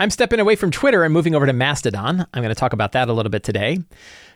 I'm stepping away from Twitter and moving over to Mastodon. I'm going to talk about that a little bit today.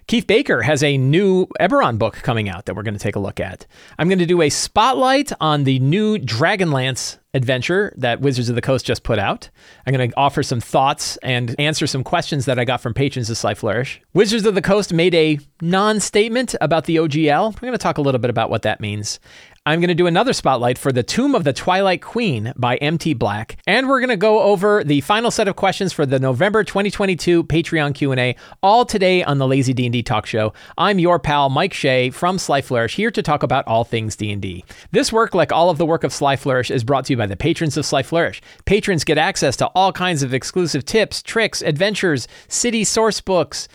Keith Baker has a new Eberron book coming out that we're going to take a look at. I'm going to do a spotlight on the new Dragonlance adventure that Wizards of the Coast just put out. I'm going to offer some thoughts and answer some questions that I got from patrons of Sly Flourish. Wizards of the Coast made a non statement about the OGL. We're going to talk a little bit about what that means. I'm going to do another spotlight for The Tomb of the Twilight Queen by MT Black, and we're going to go over the final set of questions for the November 2022 Patreon Q&A all today on the Lazy D&D Talk Show. I'm your pal Mike Shea from Sly Flourish here to talk about all things D&D. This work, like all of the work of Sly Flourish, is brought to you by the patrons of Sly Flourish. Patrons get access to all kinds of exclusive tips, tricks, adventures, city source books,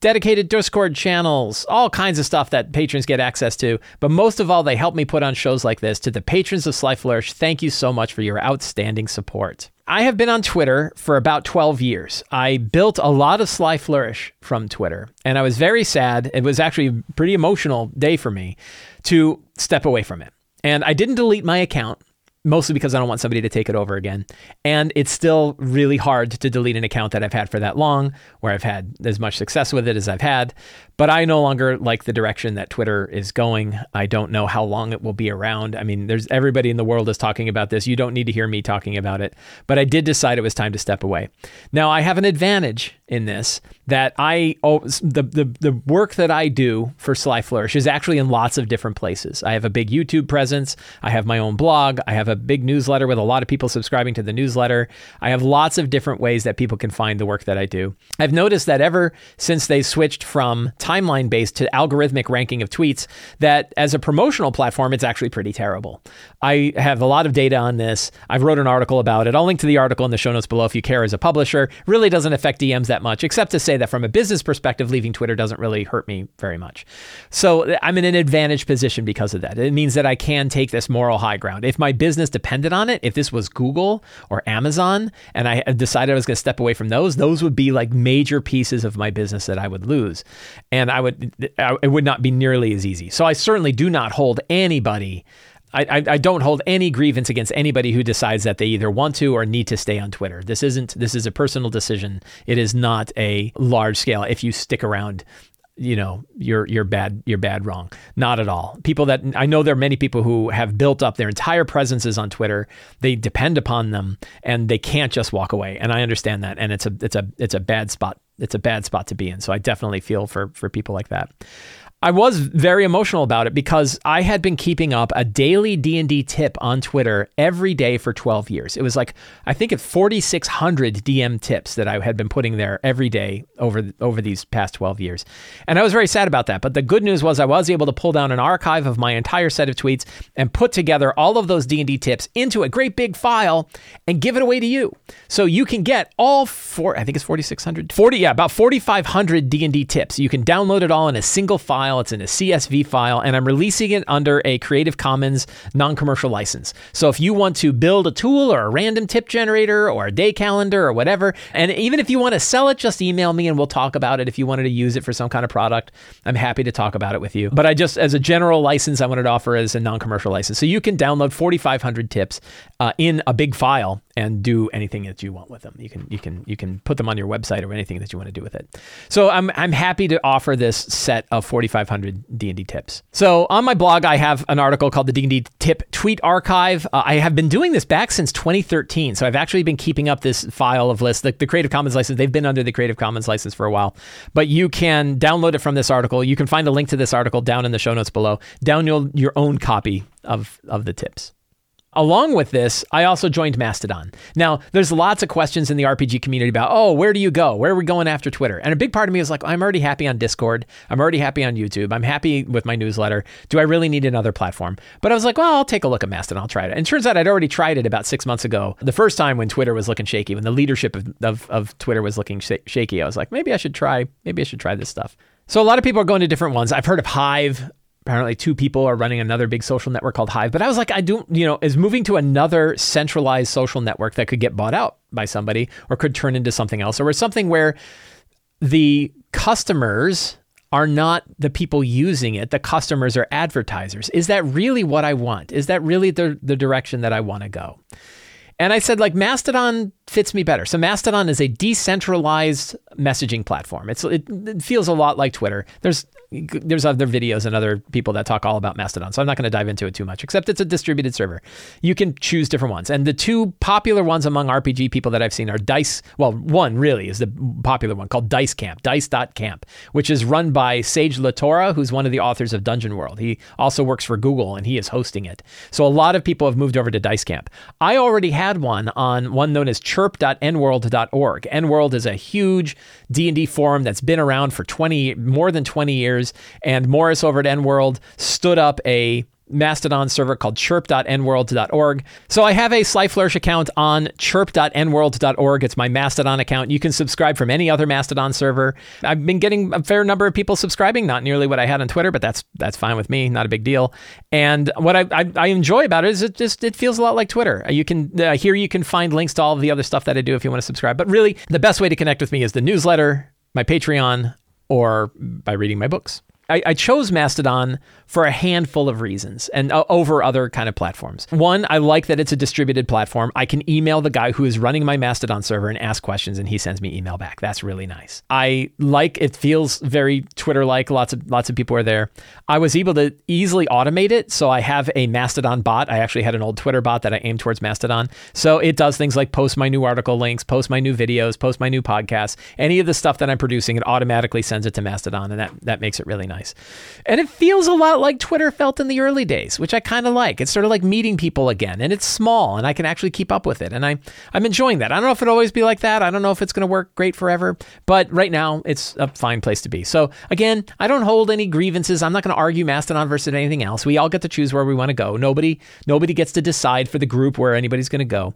dedicated Discord channels, all kinds of stuff that patrons get access to. But most of all, they help me put on shows like this. To the patrons of Sly Flourish, thank you so much for your outstanding support. I have been on Twitter for about 12 years. I built a lot of Sly Flourish from Twitter, and I was very sad. It was actually a pretty emotional day for me to step away from it. And I didn't delete my account mostly because I don't want somebody to take it over again. And it's still really hard to delete an account that I've had for that long, where I've had as much success with it as I've had. But I no longer like the direction that Twitter is going. I don't know how long it will be around. I mean, there's everybody in the world is talking about this. You don't need to hear me talking about it. But I did decide it was time to step away. Now, I have an advantage in this that I oh, the, the the work that I do for Sly Flourish is actually in lots of different places. I have a big YouTube presence. I have my own blog. I have a big newsletter with a lot of people subscribing to the newsletter. I have lots of different ways that people can find the work that I do. I've noticed that ever since they switched from timeline based to algorithmic ranking of tweets, that as a promotional platform, it's actually pretty terrible. I have a lot of data on this. I've wrote an article about it. I'll link to the article in the show notes below if you care as a publisher. Really doesn't affect DMs that much, except to say that from a business perspective, leaving Twitter doesn't really hurt me very much. So I'm in an advantage position because of that. It means that I can take this moral high ground. If my business depended on it, if this was Google or Amazon and I decided I was going to step away from those, those would be like major pieces of my business that I would lose. And I would, it would not be nearly as easy. So I certainly do not hold anybody I, I, don't hold any grievance against anybody who decides that they either want to or need to stay on Twitter. This isn't this is a personal decision. It is not a large scale. If you stick around, you know you're you're bad you're bad wrong not at all people that i know there are many people who have built up their entire presences on twitter they depend upon them and they can't just walk away and i understand that and it's a it's a it's a bad spot it's a bad spot to be in so i definitely feel for for people like that I was very emotional about it because I had been keeping up a daily D&D tip on Twitter every day for 12 years. It was like I think it's 4600 DM tips that I had been putting there every day over over these past 12 years. And I was very sad about that, but the good news was I was able to pull down an archive of my entire set of tweets and put together all of those D&D tips into a great big file and give it away to you. So you can get all four I think it's 4600 40 yeah, about 4500 D&D tips. You can download it all in a single file file. It's in a CSV file, and I'm releasing it under a Creative Commons non commercial license. So if you want to build a tool or a random tip generator or a day calendar or whatever, and even if you want to sell it, just email me and we'll talk about it. If you wanted to use it for some kind of product, I'm happy to talk about it with you. But I just, as a general license, I wanted to offer as a non commercial license. So you can download 4,500 tips uh, in a big file and do anything that you want with them. You can you can you can put them on your website or anything that you want to do with it. So I'm I'm happy to offer this set of 4500 D&D tips. So on my blog I have an article called the D&D tip tweet archive. Uh, I have been doing this back since 2013. So I've actually been keeping up this file of lists. The, the Creative Commons license, they've been under the Creative Commons license for a while. But you can download it from this article. You can find a link to this article down in the show notes below. Download your own copy of of the tips. Along with this, I also joined Mastodon. Now, there's lots of questions in the RPG community about, oh, where do you go? Where are we going after Twitter? And a big part of me is like, I'm already happy on Discord. I'm already happy on YouTube. I'm happy with my newsletter. Do I really need another platform? But I was like, well, I'll take a look at Mastodon. I'll try it. And it turns out I'd already tried it about six months ago. The first time when Twitter was looking shaky, when the leadership of, of, of Twitter was looking sh- shaky, I was like, maybe I should try, maybe I should try this stuff. So a lot of people are going to different ones. I've heard of Hive apparently two people are running another big social network called Hive. But I was like, I don't, you know, is moving to another centralized social network that could get bought out by somebody or could turn into something else or something where the customers are not the people using it. The customers are advertisers. Is that really what I want? Is that really the, the direction that I want to go? And I said, like, Mastodon fits me better. So Mastodon is a decentralized messaging platform. It's it, it feels a lot like Twitter. There's there's other videos and other people that talk all about Mastodon. So I'm not going to dive into it too much, except it's a distributed server. You can choose different ones. And the two popular ones among RPG people that I've seen are Dice. Well, one really is the popular one called Dice Camp, dice.camp, which is run by Sage LaTorra, who's one of the authors of Dungeon World. He also works for Google and he is hosting it. So a lot of people have moved over to Dice Camp. I already had one on one known as chirp.enworld.org. nworld is a huge D&D forum that's been around for 20 more than 20 years and Morrus over at EN World stood up a Mastodon server called chirp.enworld.org. So I have a Sly Flourish account on chirp.enworld.org. It's my Mastodon account. You can subscribe from any other Mastodon server. I've been getting a fair number of people subscribing, not nearly what I had on Twitter, but that's that's fine with me, not a big deal. And what I, I, I enjoy about it is it just it feels a lot like Twitter. You can uh, here you can find links to all of the other stuff that I do if you want to subscribe. But really, the best way to connect with me is the newsletter, my Patreon, or by reading my books. I, I, chose Mastodon for a handful of reasons and uh, over other kind of platforms. One, I like that it's a distributed platform. I can email the guy who is running my Mastodon server and ask questions and he sends me email back. That's really nice. I like it feels very Twitter like. Lots of lots of people are there. I was able to easily automate it, so I have a Mastodon bot. I actually had an old Twitter bot that I aimed towards Mastodon. So it does things like post my new article links, post my new videos, post my new podcasts, any of the stuff that I'm producing, it automatically sends it to Mastodon and that that makes it really nice nice. And it feels a lot like Twitter felt in the early days, which I kind of like. It's sort of like meeting people again, and it's small, and I can actually keep up with it. And I, I'm enjoying that. I don't know if it'll always be like that. I don't know if it's going to work great forever, but right now it's a fine place to be. So again, I don't hold any grievances. I'm not going to argue Mastodon versus anything else. We all get to choose where we want to go. Nobody, nobody gets to decide for the group where anybody's going to go.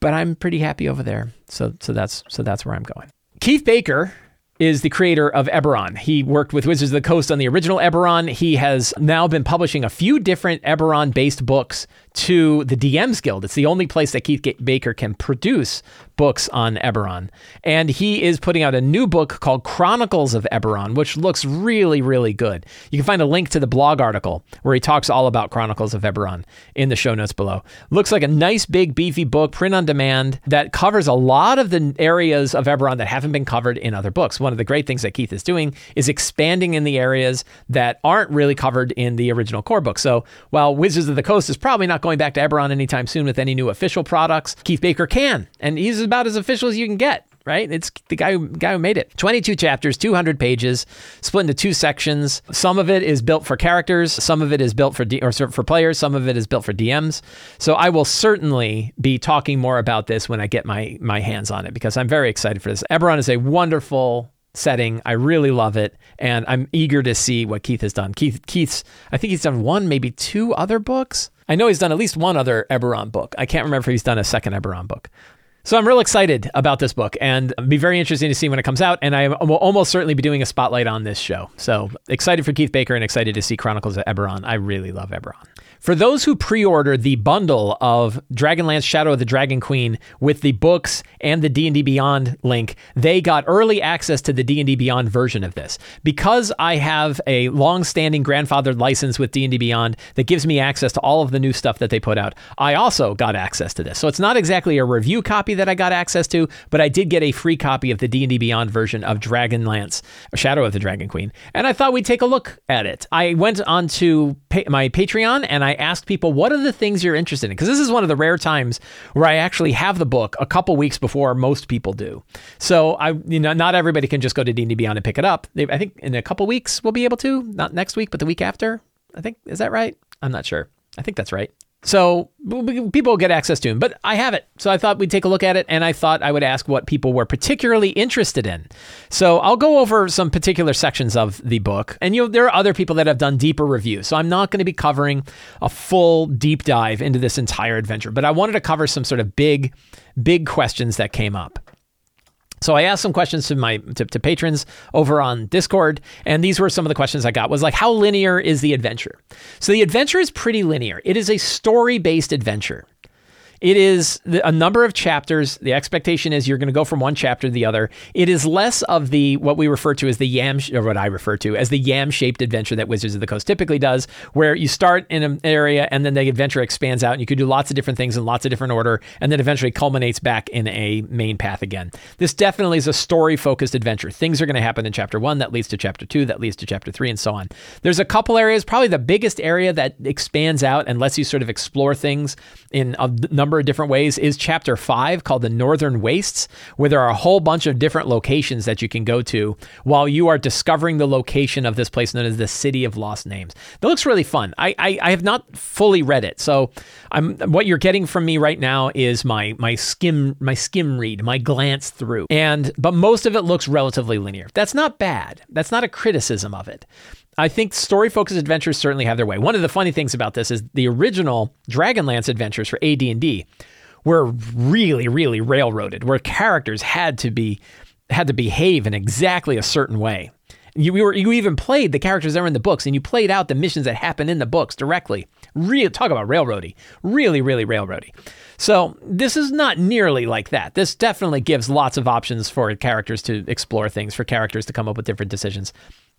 But I'm pretty happy over there. So, so that's so that's where I'm going. Keith Baker is the creator of Eberron. He worked with Wizards of the Coast on the original Eberron. He has now been publishing a few different Eberron based books to the DMs Guild. It's the only place that Keith Baker can produce books on Eberron. And he is putting out a new book called Chronicles of Eberron, which looks really, really good. You can find a link to the blog article where he talks all about Chronicles of Eberron in the show notes below. Looks like a nice, big, beefy book, print on demand, that covers a lot of the areas of Eberron that haven't been covered in other books. One of the great things that Keith is doing is expanding in the areas that aren't really covered in the original core book. So while Wizards of the Coast is probably not going back to Eberron anytime soon with any new official products. Keith Baker can, and he's about as official as you can get right? It's the guy who, guy who made it. 22 chapters, 200 pages, split into two sections. Some of it is built for characters, some of it is built for D, or for players, some of it is built for DMs. So I will certainly be talking more about this when I get my my hands on it because I'm very excited for this. Eberron is a wonderful setting. I really love it, and I'm eager to see what Keith has done. Keith Keith's I think he's done one, maybe two other books. I know he's done at least one other Eberron book. I can't remember if he's done a second Eberron book. So I'm real excited about this book and be very interesting to see when it comes out. And I will almost certainly be doing a spotlight on this show. So excited for Keith Baker and excited to see Chronicles of Eberron. I really love Eberron. For those who pre-order the bundle of Dragonlance Shadow of the Dragon Queen with the books and the D&D Beyond link, they got early access to the D&D Beyond version of this. Because I have a long-standing grandfathered license with D&D Beyond that gives me access to all of the new stuff that they put out, I also got access to this. So it's not exactly a review copy that I got access to, but I did get a free copy of the D&D Beyond version of Dragonlance Shadow of the Dragon Queen, and I thought we'd take a look at it. I went onto my Patreon and I asked people, what are the things you're interested in? Because this is one of the rare times where I actually have the book a couple weeks before most people do. So I, you know, not everybody can just go to D&D Beyond and pick it up. I think in a couple weeks we'll be able to, not next week, but the week after. I think, is that right? I'm not sure. I think that's right. So people get access to him, but I have it. So I thought we'd take a look at it, and I thought I would ask what people were particularly interested in. So I'll go over some particular sections of the book, and you know, there are other people that have done deeper reviews. So I'm not going to be covering a full deep dive into this entire adventure, but I wanted to cover some sort of big, big questions that came up. So I asked some questions to my to, to, patrons over on Discord, and these were some of the questions I got. Was like, how linear is the adventure? So the adventure is pretty linear. It is a story based adventure. It is a number of chapters. The expectation is you're going to go from one chapter to the other. It is less of the what we refer to as the yam, or what I refer to as the yam-shaped adventure that Wizards of the Coast typically does, where you start in an area and then the adventure expands out, and you can do lots of different things in lots of different order, and then eventually culminates back in a main path again. This definitely is a story-focused adventure. Things are going to happen in chapter one that leads to chapter two, that leads to chapter three, and so on. There's a couple areas, probably the biggest area that expands out and lets you sort of explore things in a number of different ways is chapter five called the Northern Wastes, where there are a whole bunch of different locations that you can go to while you are discovering the location of this place known as the City of Lost Names. That looks really fun. I, I, I have not fully read it, so I'm what you're getting from me right now is my my skim my skim read, my glance through. And but most of it looks relatively linear. That's not bad. That's not a criticism of it. I think story focused adventures certainly have their way. One of the funny things about this is the original Dragonlance adventures for AD&D were really really railroaded where characters had to be had to behave in exactly a certain way. You, were, you even played the characters that were in the books and you played out the missions that happen in the books directly. Real talk about railroady. Really, really railroady. So this is not nearly like that. This definitely gives lots of options for characters to explore things, for characters to come up with different decisions.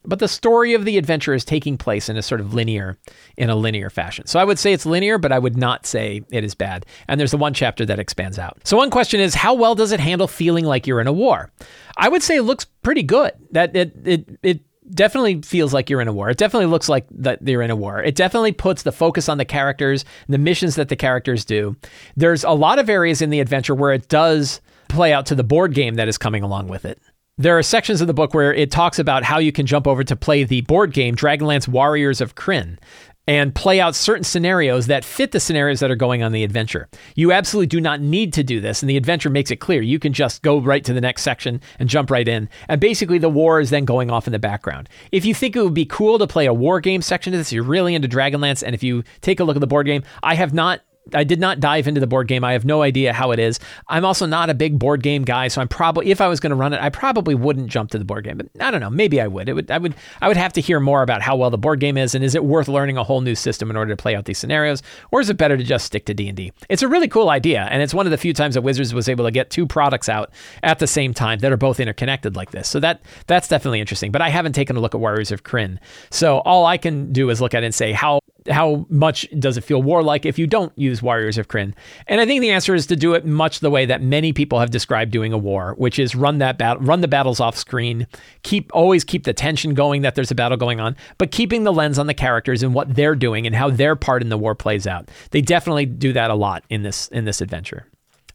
But the story of the adventure is taking place in a sort of linear, in a linear fashion. So I would say it's linear, but I would not say it is bad. And there's the one chapter that expands out. So one question is, how well does it handle feeling like you're in a war? I would say it looks pretty good. That it it it definitely feels like you're in a war. It definitely looks like that they're in a war. It definitely puts the focus on the characters, the missions that the characters do. There's a lot of areas in the adventure where it does play out to the board game that is coming along with it. There are sections of the book where it talks about how you can jump over to play the board game Dragonlance Warriors of Krynn and play out certain scenarios that fit the scenarios that are going on the adventure. You absolutely do not need to do this, and the adventure makes it clear. You can just go right to the next section and jump right in. And basically, the war is then going off in the background. If you think it would be cool to play a war game section of this, you're really into Dragonlance, and if you take a look at the board game, I have not I did not dive into the board game. I have no idea how it is. I'm also not a big board game guy, so I'm probably if I was going to run it, I probably wouldn't jump to the board game. But I don't know, maybe I would. It would I would I would have to hear more about how well the board game is and is it worth learning a whole new system in order to play out these scenarios or is it better to just stick to D&D? It's a really cool idea and it's one of the few times that Wizards was able to get two products out at the same time that are both interconnected like this. So that that's definitely interesting, but I haven't taken a look at Warriors of Krynn. So all I can do is look at it and say how how much does it feel warlike if you don't use Warriors of Krynn? And I think the answer is to do it much the way that many people have described doing a war, which is run that battle, run the battles off screen, keep always keep the tension going that there's a battle going on, but keeping the lens on the characters and what they're doing and how their part in the war plays out. They definitely do that a lot in this in this adventure.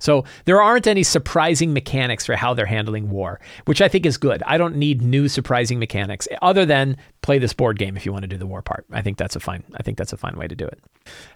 So there aren't any surprising mechanics for how they're handling war, which I think is good. I don't need new surprising mechanics other than play this board game if you want to do the war part. I think that's a fine I think that's a fine way to do it.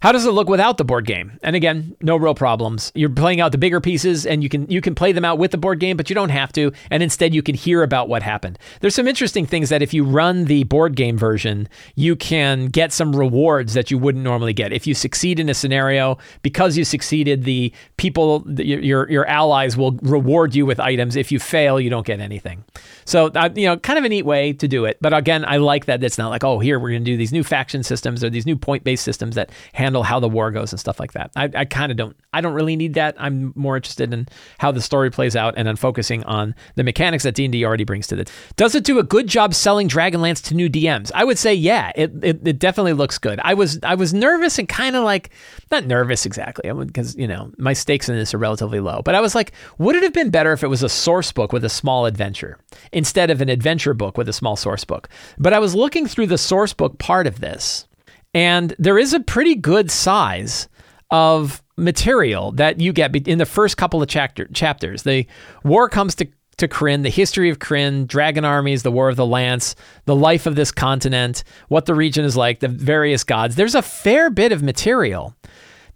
How does it look without the board game? And again, no real problems. You're playing out the bigger pieces and you can you can play them out with the board game, but you don't have to and instead you can hear about what happened. There's some interesting things that if you run the board game version, you can get some rewards that you wouldn't normally get. If you succeed in a scenario, because you succeeded, the people your your allies will reward you with items. If you fail, you don't get anything. So uh, you know, kind of a neat way to do it. But again, I like that it's not like oh here we're going to do these new faction systems or these new point based systems that handle how the war goes and stuff like that. I, I kind of don't I don't really need that. I'm more interested in how the story plays out and then focusing on the mechanics that D and D already brings to it. Does it do a good job selling Dragonlance to new DMs? I would say yeah. It it, it definitely looks good. I was I was nervous and kind of like not nervous exactly because you know my stakes in this are relatively low. But I was like, would it have been better if it was a source book with a small adventure instead of an adventure book with a small source book? But I was looking through the source book part of this, and there is a pretty good size of material that you get in the first couple of chapter, chapters. The war comes to to Krynn, the history of Krynn, dragon armies, the War of the Lance, the life of this continent, what the region is like, the various gods. There's a fair bit of material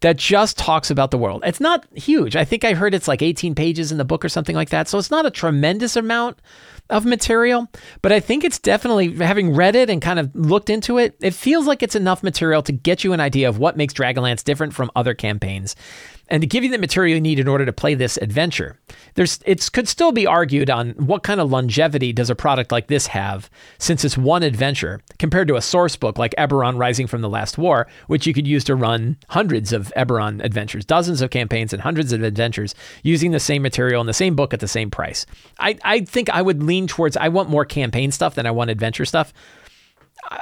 that just talks about the world. It's not huge. I think I heard it's like 18 pages in the book or something like that. So it's not a tremendous amount of material, but I think it's definitely, having read it and kind of looked into it, it feels like it's enough material to get you an idea of what makes Dragonlance different from other campaigns. And to give you the material you need in order to play this adventure. There's it could still be argued on what kind of longevity does a product like this have since it's one adventure compared to a source book like Eberron Rising from the Last War, which you could use to run hundreds of Eberron adventures, dozens of campaigns and hundreds of adventures using the same material in the same book at the same price. I, I think I would lean towards I want more campaign stuff than I want adventure stuff.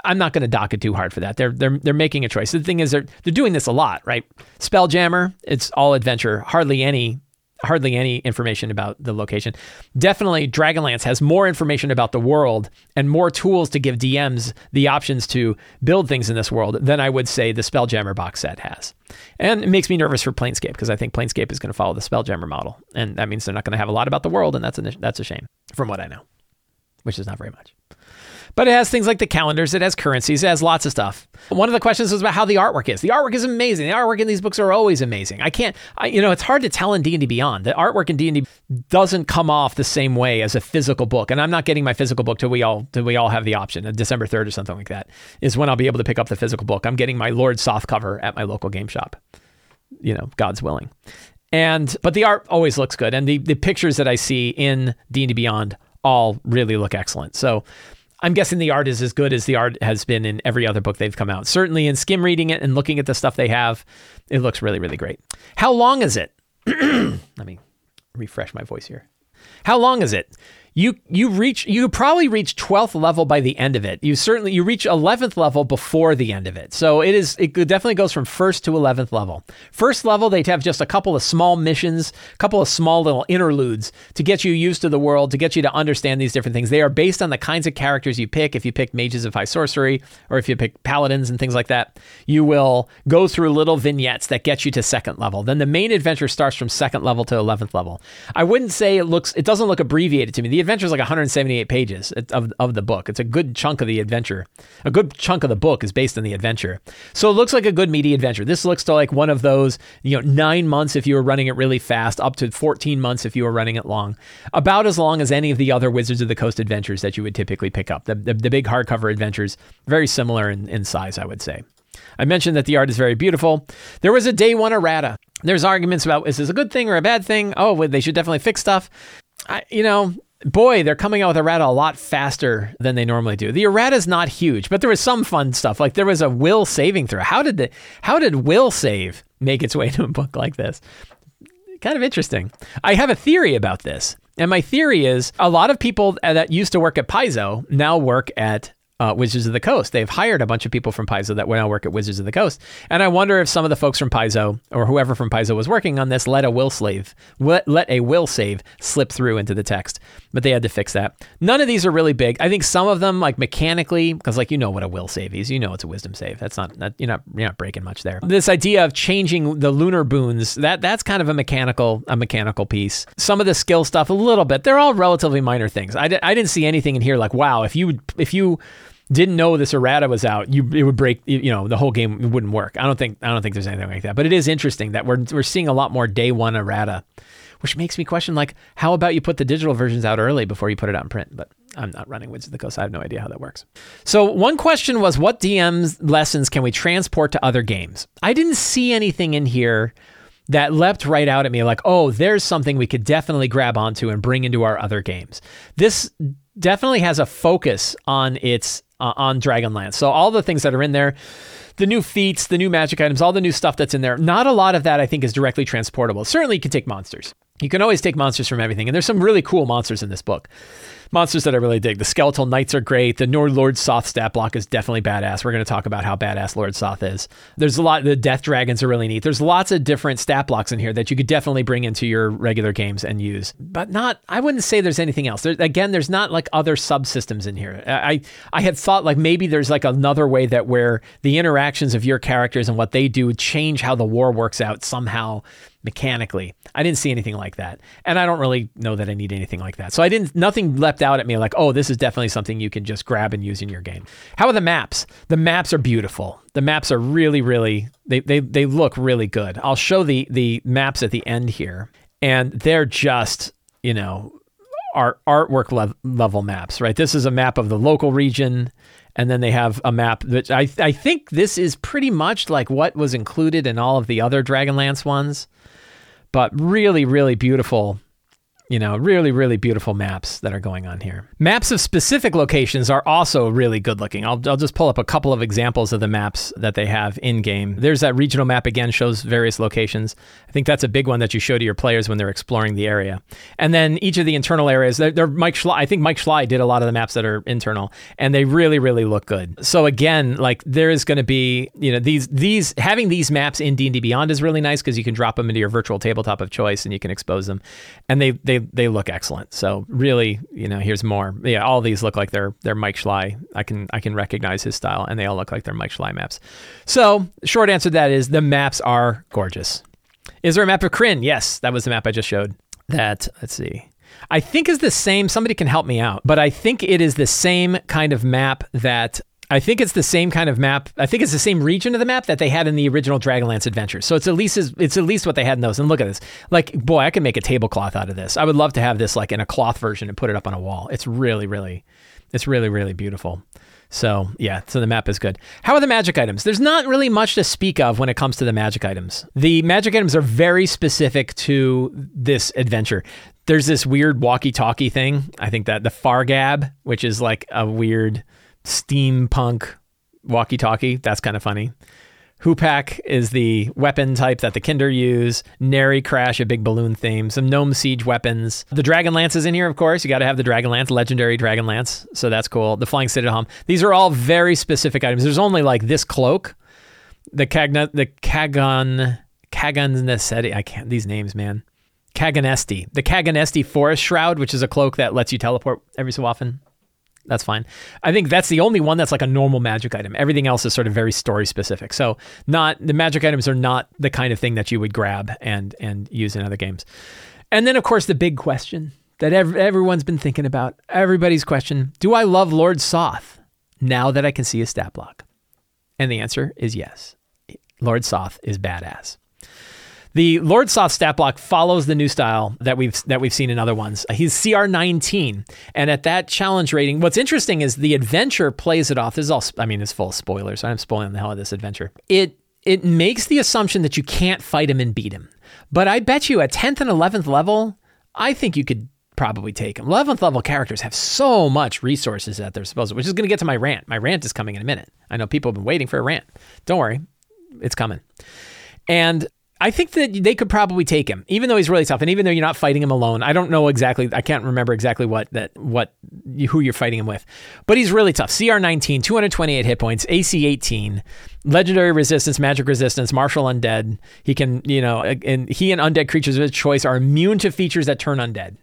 I'm not going to dock it too hard for that. They're they're they're making a choice. The thing is, they're they're doing this a lot, right? Spelljammer, it's all adventure, hardly any hardly any information about the location. Definitely, Dragonlance has more information about the world and more tools to give DMs the options to build things in this world than I would say the Spelljammer box set has. And it makes me nervous for Planescape because I think Planescape is going to follow the Spelljammer model, and that means they're not going to have a lot about the world, and that's a, that's a shame, from what I know, which is not very much. But it has things like the calendars, it has currencies, it has lots of stuff. One of the questions was about how the artwork is. The artwork is amazing. The artwork in these books are always amazing. I can't, I, you know, it's hard to tell in D&D Beyond. The artwork in D&D doesn't come off the same way as a physical book. And I'm not getting my physical book till we all till we all have the option, December 3rd or something like that, is when I'll be able to pick up the physical book. I'm getting my Lord Soft cover at my local game shop. You know, God's willing. And but the art always looks good and the the pictures that I see in D&D Beyond all really look excellent. So I'm guessing the art is as good as the art has been in every other book they've come out. Certainly in skim reading it and looking at the stuff they have, it looks really, really great. How long is it? Let me refresh my voice here. How long is it? You you reach you probably reach 12th level by the end of it. You certainly you reach 11th level before the end of it. So it is it definitely goes from first to 11th level. First level they have just a couple of small missions, a couple of small little interludes to get you used to the world, to get you to understand these different things. They are based on the kinds of characters you pick. If you pick mages of high sorcery or if you pick paladins and things like that, you will go through little vignettes that get you to second level. Then the main adventure starts from second level to 11th level. I wouldn't say it looks it doesn't look abbreviated to me. The adventure is like 178 pages of, of the book. It's a good chunk of the adventure. A good chunk of the book is based on the adventure. So it looks like a good meaty adventure. This looks to like one of those, you know, nine months if you were running it really fast, up to 14 months if you were running it long. About as long as any of the other Wizards of the Coast adventures that you would typically pick up. The, the, the big hardcover adventures, very similar in, in size, I would say. I mentioned that the art is very beautiful. There was a day one errata. There's arguments about is this a good thing or a bad thing? Oh, they should definitely fix stuff. I, you know, boy, they're coming out with errata a lot faster than they normally do. The errata is not huge, but there was some fun stuff. Like there was a will saving throw. How did the how did will save make its way to a book like this? Kind of interesting. I have a theory about this. And my theory is a lot of people that used to work at Paizo now work at uh, Wizards of the Coast. They've hired a bunch of people from Paizo that now work at Wizards of the Coast. And I wonder if some of the folks from Paizo or whoever from Paizo was working on this let a will slave, let, a will save slip through into the text. But they had to fix that. None of these are really big. I think some of them, like mechanically, because like you know what a will save is, you know it's a wisdom save. That's not, not you're not you're not breaking much there. This idea of changing the lunar boons that that's kind of a mechanical a mechanical piece. Some of the skill stuff a little bit. They're all relatively minor things. I, I didn't see anything in here like wow if you if you didn't know this errata was out, you it would break. You know, the whole game wouldn't work. I don't think I don't think there's anything like that. But it is interesting that we're we're seeing a lot more day one errata, which makes me question like, how about you put the digital versions out early before you put it out in print? But I'm not running Wizards of the Coast. I have no idea how that works. So one question was, what DM's lessons can we transport to other games? I didn't see anything in here that leapt right out at me like, oh, there's something we could definitely grab onto and bring into our other games. This definitely has a focus on its uh, on Dragonlance. So all the things that are in there, the new feats, the new magic items, all the new stuff that's in there, not a lot of that I think is directly transportable. Certainly you can take monsters. You can always take monsters from everything, and there's some really cool monsters in this book monsters that I really dig. The Skeletal Knights are great. The Nord Lord Soth stat block is definitely badass. We're going to talk about how badass Lord Soth is. There's a lot. The Death Dragons are really neat. There's lots of different stat blocks in here that you could definitely bring into your regular games and use. But not. I wouldn't say there's anything else. There, again, there's not like other subsystems in here. I I had thought like maybe there's like another way that where the interactions of your characters and what they do change how the war works out somehow mechanically. I didn't see anything like that. And I don't really know that I need anything like that. So I didn't nothing leapt out at me like, "Oh, this is definitely something you can just grab and use in your game." How are the maps? The maps are beautiful. The maps are really really they they they look really good. I'll show the the maps at the end here. And they're just, you know, art artwork le- level maps, right? This is a map of the local region and then they have a map that I I think this is pretty much like what was included in all of the other Dragonlance ones. But really, really beautiful you know, really, really beautiful maps that are going on here. Maps of specific locations are also really good looking. I'll, I'll just pull up a couple of examples of the maps that they have in game. There's that regional map again, shows various locations. I think that's a big one that you show to your players when they're exploring the area. And then each of the internal areas, they're, they're Mike Schley, I think Mike Schley did a lot of the maps that are internal, and they really, really look good. So again, like there is going to be, you know, these these having these maps in D&D Beyond is really nice because you can drop them into your virtual tabletop of choice and you can expose them, and they they they look excellent. So really, you know, here's more. Yeah, all these look like they're they're Mike Schley. I can I can recognize his style, and they all look like they're Mike Schley maps. So short answer to that is the maps are gorgeous. Is there a map of Krynn? Yes, that was the map I just showed. That let's see. I think is the same. Somebody can help me out, but I think it is the same kind of map that I think it's the same kind of map. I think it's the same region of the map that they had in the original Dragonlance adventure. So it's at least it's at least what they had in those. And look at this. Like, boy, I can make a tablecloth out of this. I would love to have this like in a cloth version and put it up on a wall. It's really, really, it's really, really beautiful. So yeah, so the map is good. How are the magic items? There's not really much to speak of when it comes to the magic items. The magic items are very specific to this adventure. There's this weird walkie-talkie thing. I think that the Fargab, which is like a weird steampunk walkie-talkie. That's kind of funny. Hoopak is the weapon type that the kender use. Nary Crash, a big balloon theme. Some Gnome Siege weapons. The Dragon Lance is in here, of course. You got to have the Dragon Lance, legendary Dragon Lance. So that's cool. The Flying Citadel. These are all very specific items. There's only like this cloak, the Kagna, the Kagan, Kagan Neseti. I can't, these names, man. Kaganesti. The Kaganesti Forest Shroud, which is a cloak that lets you teleport every so often. That's fine. I think that's the only one that's like a normal magic item. Everything else is sort of very story specific. So not the magic items are not the kind of thing that you would grab and and use in other games. And then of course the big question that ev- everyone's been thinking about, everybody's question, do I love Lord Soth now that I can see his stat block? And the answer is yes. Lord Soth is badass. The Lord Soth stat block follows the new style that we've that we've seen in other ones. He's CR 19, and at that challenge rating, what's interesting is the adventure plays it off. This is all, I mean, it's full of spoilers. I'm spoiling the hell of this adventure. It it makes the assumption that you can't fight him and beat him, but I bet you at 10th and 11th level, I think you could probably take him. 11th level characters have so much resources at their disposal, which is going to get to my rant. My rant is coming in a minute. I know people have been waiting for a rant. Don't worry, it's coming. And I think that they could probably take him, even though he's really tough, and even though you're not fighting him alone. I don't know exactly. I can't remember exactly what that what who you're fighting him with, but he's really tough. CR 19, 228 hit points, AC 18, legendary resistance, magic resistance, martial undead. He can, you know, and he and undead creatures of his choice are immune to features that turn undead.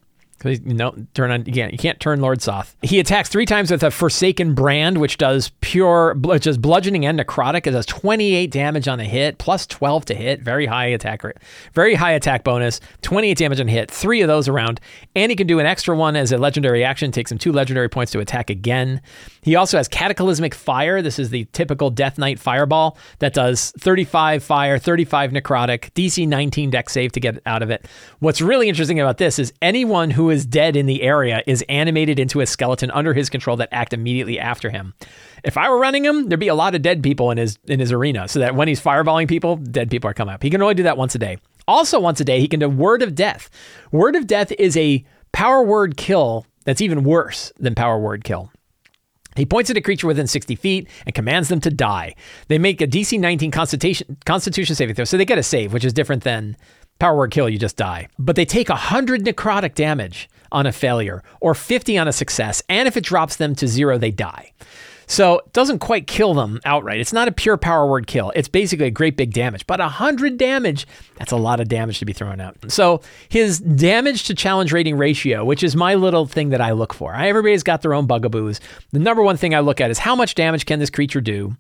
Know, turn on. Can't, you can't turn Lord Soth. He attacks three times with a Forsaken Brand, which does pure, which is bludgeoning and necrotic. It does 28 damage on a hit, plus 12 to hit. Very high attack rate, very high attack bonus. 28 damage on hit. Three of those around, and he can do an extra one as a legendary action. Takes him two legendary points to attack again. He also has Cataclysmic Fire. This is the typical Death Knight fireball that does 35 fire, 35 necrotic, DC 19 dex save to get out of it. What's really interesting about this is anyone who is dead in the area is animated into a skeleton under his control that act immediately after him. If I were running him, there'd be a lot of dead people in his in his arena, so that when he's fireballing people, dead people are coming up. He can only do that once a day. Also, once a day, he can do Word of Death. Word of Death is a power word kill that's even worse than power word kill. He points at a creature within 60 feet and commands them to die. They make a DC 19 Constitution, Constitution saving throw, so they get a save, which is different than power word kill, you just die. But they take 100 necrotic damage on a failure or 50 on a success, and if it drops them to zero, they die. So it doesn't quite kill them outright. It's not a pure power word kill. It's basically a great big damage. But 100 damage, that's a lot of damage to be thrown out. So his damage to challenge rating ratio, which is my little thing that I look for. Everybody's got their own bugaboos. The number one thing I look at is how much damage can this creature do?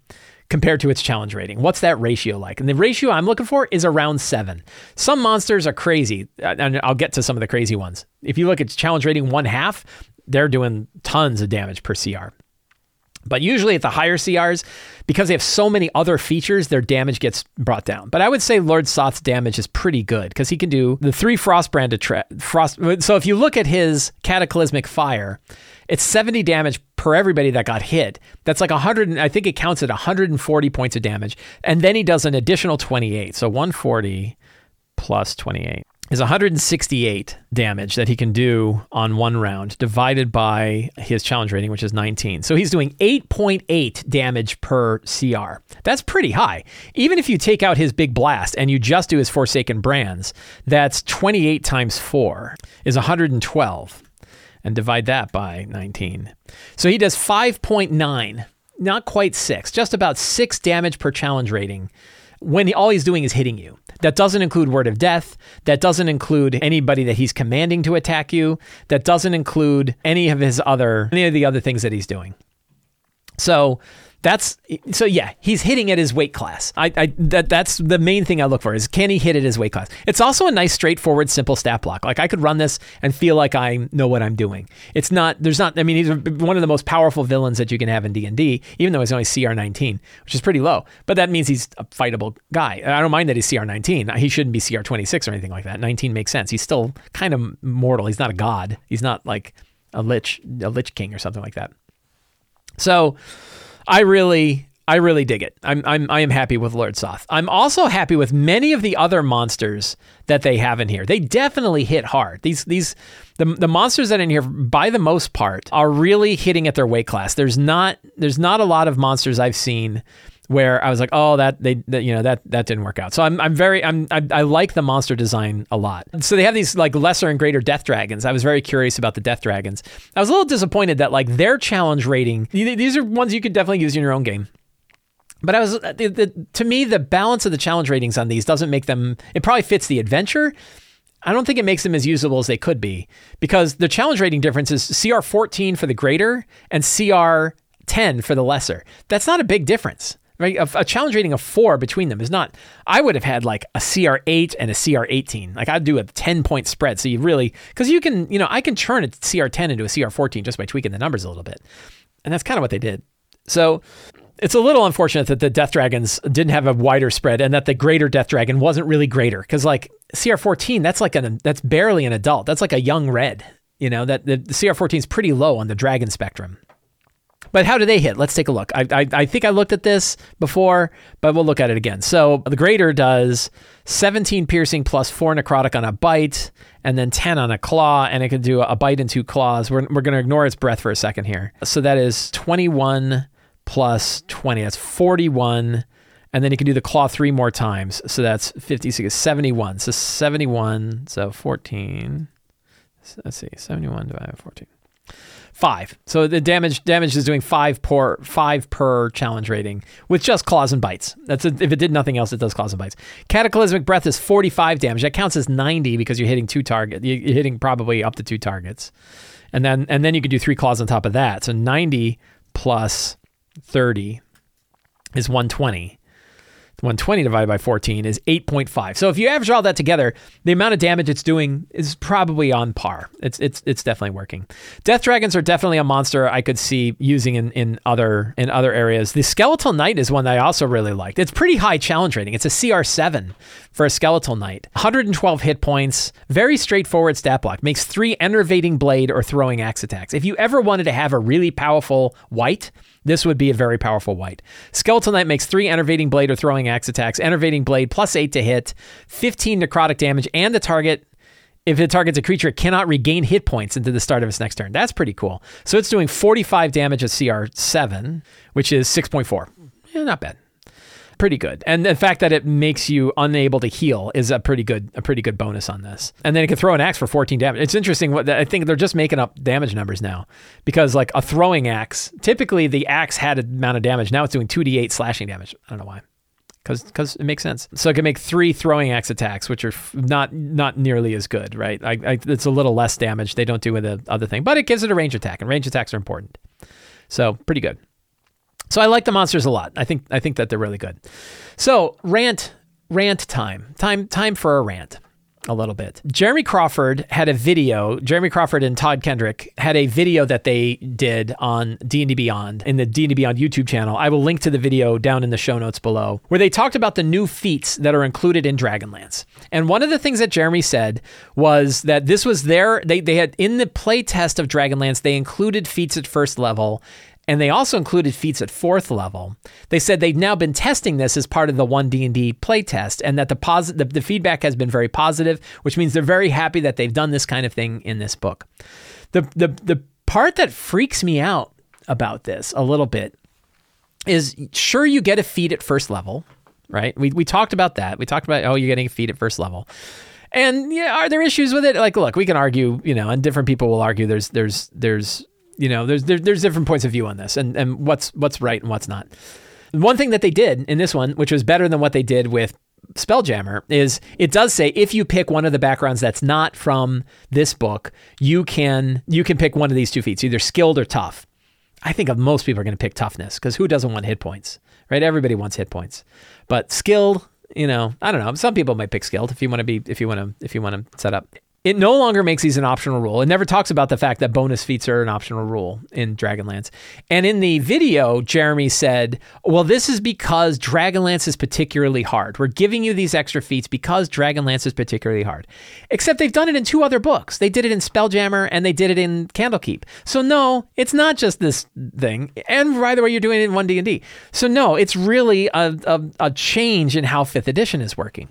compared to its challenge rating. What's that ratio like? And the ratio I'm looking for is around seven. Some monsters are crazy, and I'll get to some of the crazy ones. If you look at challenge rating one half, they're doing tons of damage per CR. But usually at the higher CRs, because they have so many other features, their damage gets brought down. But I would say Lord Soth's damage is pretty good because he can do the three frost branded tra- frost. So if you look at his cataclysmic fire, it's 70 damage per everybody that got hit. That's like 100, I think it counts at 140 points of damage. And then he does an additional 28. So 140 plus 28. Is 168 damage that he can do on one round divided by his challenge rating, which is 19. So he's doing 8.8 damage per CR. That's pretty high. Even if you take out his big blast and you just do his Forsaken Brands, that's 28 times 4 is 112. And divide that by 19. So he does 5.9, not quite 6, just about 6 damage per challenge rating when he, all he's doing is hitting you. That doesn't include word of death. That doesn't include anybody that he's commanding to attack you. That doesn't include any of his other any of the other things that he's doing. So that's so yeah, he's hitting at his weight class. I, I that that's the main thing I look for is can he hit at his weight class. It's also a nice, straightforward, simple stat block. Like I could run this and feel like I know what I'm doing. It's not there's not. I mean, he's one of the most powerful villains that you can have in D and D, even though he's only CR 19, which is pretty low. But that means he's a fightable guy. I don't mind that he's CR 19. He shouldn't be CR 26 or anything like that. 19 makes sense. He's still kind of mortal. He's not a god. He's not like a lich, a lich king or something like that. So I really I really dig it. I'm I'm I am happy with Lord Soth. I'm also happy with many of the other monsters that they have in here. They definitely hit hard. These these the the monsters that are in here by the most part are really hitting at their weight class. There's not there's not a lot of monsters I've seen where I was like, oh, that they, that, you know, that that didn't work out. So I'm, I'm very, I'm, I, I, like the monster design a lot. So they have these like lesser and greater death dragons. I was very curious about the death dragons. I was a little disappointed that like their challenge rating. These are ones you could definitely use in your own game. But I was, uh, the, the, to me, the balance of the challenge ratings on these doesn't make them. It probably fits the adventure. I don't think it makes them as usable as they could be because the challenge rating difference is CR 14 for the greater and CR 10 for the lesser. That's not a big difference right? A, a, challenge rating of four between them is not. I would have had like a CR eight and a CR eighteen. Like I'd do a ten point spread. So you really because you can you know I can turn a CR ten into a CR fourteen just by tweaking the numbers a little bit, and that's kind of what they did. So it's a little unfortunate that the Death Dragons didn't have a wider spread and that the greater Death Dragon wasn't really greater because like CR fourteen that's like an that's barely an adult. That's like a young red. You know that the, the CR fourteen is pretty low on the dragon spectrum. But how do they hit? Let's take a look. I, I, I, think I looked at this before, but we'll look at it again. So the greater does 17 piercing plus 4 necrotic on a bite, and then 10 on a claw, and it can do a bite and two claws. We're, we're going to ignore its breath for a second here. So that is 21 plus 20. That's 41. And then you can do the claw three more times. So that's 56, 71. So 71, so 14. Let's see, 71 divided by 14 five. So the damage damage is doing five per five per challenge rating with just claws and bites. That's a, if it did nothing else, it does claws and bites. Cataclysmic breath is forty five damage. That counts as ninety because you're hitting two target. You're hitting probably up to two targets, and then and then you could do three claws on top of that. So ninety plus thirty is one twenty. 120 divided by 14 is 8.5. So if you average all that together, the amount of damage it's doing is probably on par. It's it's it's definitely working. Death dragons are definitely a monster I could see using in, in other in other areas. The skeletal knight is one that I also really liked. It's pretty high challenge rating. It's a CR7 for a skeletal knight. 112 hit points, very straightforward stat block. Makes 3 enervating blade or throwing axe attacks. If you ever wanted to have a really powerful wight, this would be a very powerful wight. Skeletal Knight makes three enervating blade or throwing axe attacks. Enervating blade plus eight to hit, 15 necrotic damage, and the target. If it targets a creature, it cannot regain hit points into the start of its next turn. That's pretty cool. So it's doing 45 damage at CR7, which is 6.4. Yeah, not bad pretty good. And the fact that it makes you unable to heal is a pretty good a pretty good bonus on this. And then it can throw an axe for 14 damage. It's interesting what I think they're just making up damage numbers now because like a throwing axe, typically the axe had an amount of damage. Now it's doing 2d8 slashing damage. I don't know why. Cuz cuz it makes sense. So it can make 3 throwing axe attacks which are not not nearly as good, right? I, I, it's a little less damage they don't do with the other thing, but it gives it a range attack and range attacks are important. So, pretty good. So I like the monsters a lot. I think I think that they're really good. So rant rant time. Time time for a rant a little bit. Jeremy Crawford had a video. Jeremy Crawford and Todd Kenreck had a video that they did on D&D Beyond in the D&D Beyond YouTube channel. I will link to the video down in the show notes below, where they talked about the new feats that are included in Dragonlance. And one of the things that Jeremy said was that this was their they they had in the play test of Dragonlance, they included feats at first level and they also included feats at fourth level. They said they've now been testing this as part of the one D and D playtest, and that the, the the feedback has been very positive, which means they're very happy that they've done this kind of thing in this book. The the the part that freaks me out about this a little bit is sure you get a feat at first level, right? We we talked about that. We talked about oh you're getting a feat at first level. And yeah, are there issues with it? Like, look, we can argue, you know, and different people will argue. There's, there's, there's you know, there's there, there's different points of view on this, and and what's what's right and what's not. One thing that they did in this one, which was better than what they did with Spelljammer, is it does say if you pick one of the backgrounds that's not from this book, you can you can pick one of these two feats, either skilled or tough. I think most people are going to pick toughness because who doesn't want hit points, right? Everybody wants hit points, but skilled, you know, I don't know. Some people might pick skilled if you want to be if you want to if you want to set up it no longer makes these an optional rule. It never talks about the fact that bonus feats are an optional rule in Dragonlance. And in the video, Jeremy said, Well, this is because Dragonlance is particularly hard. We're giving you these extra feats because Dragonlance is particularly hard. Except they've done it in two other books. They did it in Spelljammer and they did it in Candlekeep. So no, it's not just this thing. And by the way, you're doing it in 1D&D. So no, it's really a, a, a change in how 5th edition is working.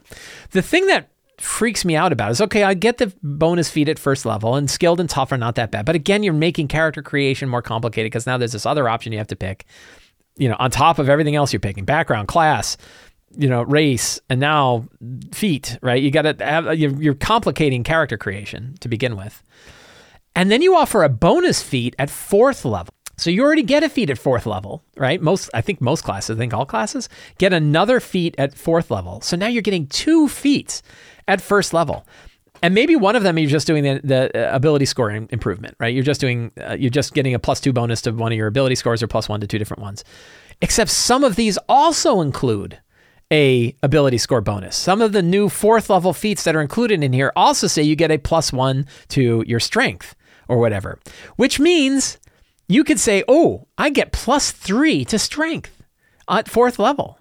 The thing that freaks me out about is okay, I get the bonus feat at first level, and skilled and tough are not that bad. But again, you're making character creation more complicated because now there's this other option you have to pick. You know, on top of everything else you're picking, background, class, you know, race, and now feat. Right? You got to have you're, you're complicating character creation to begin with, and then you offer a bonus feat at fourth level. So you already get a feat at fourth level, right? Most, I think most classes, I think all classes get another feat at fourth level. So now you're getting two feats at first level. And maybe one of them you're just doing the, the uh, ability score improvement, right? You're just doing, uh, you're just getting a plus two bonus to one of your ability scores or plus one to two different ones. Except some of these also include a ability score bonus. Some of the new fourth level feats that are included in here also say you get a plus one to your strength or whatever, which means you could say, oh, I get plus three to strength at fourth level.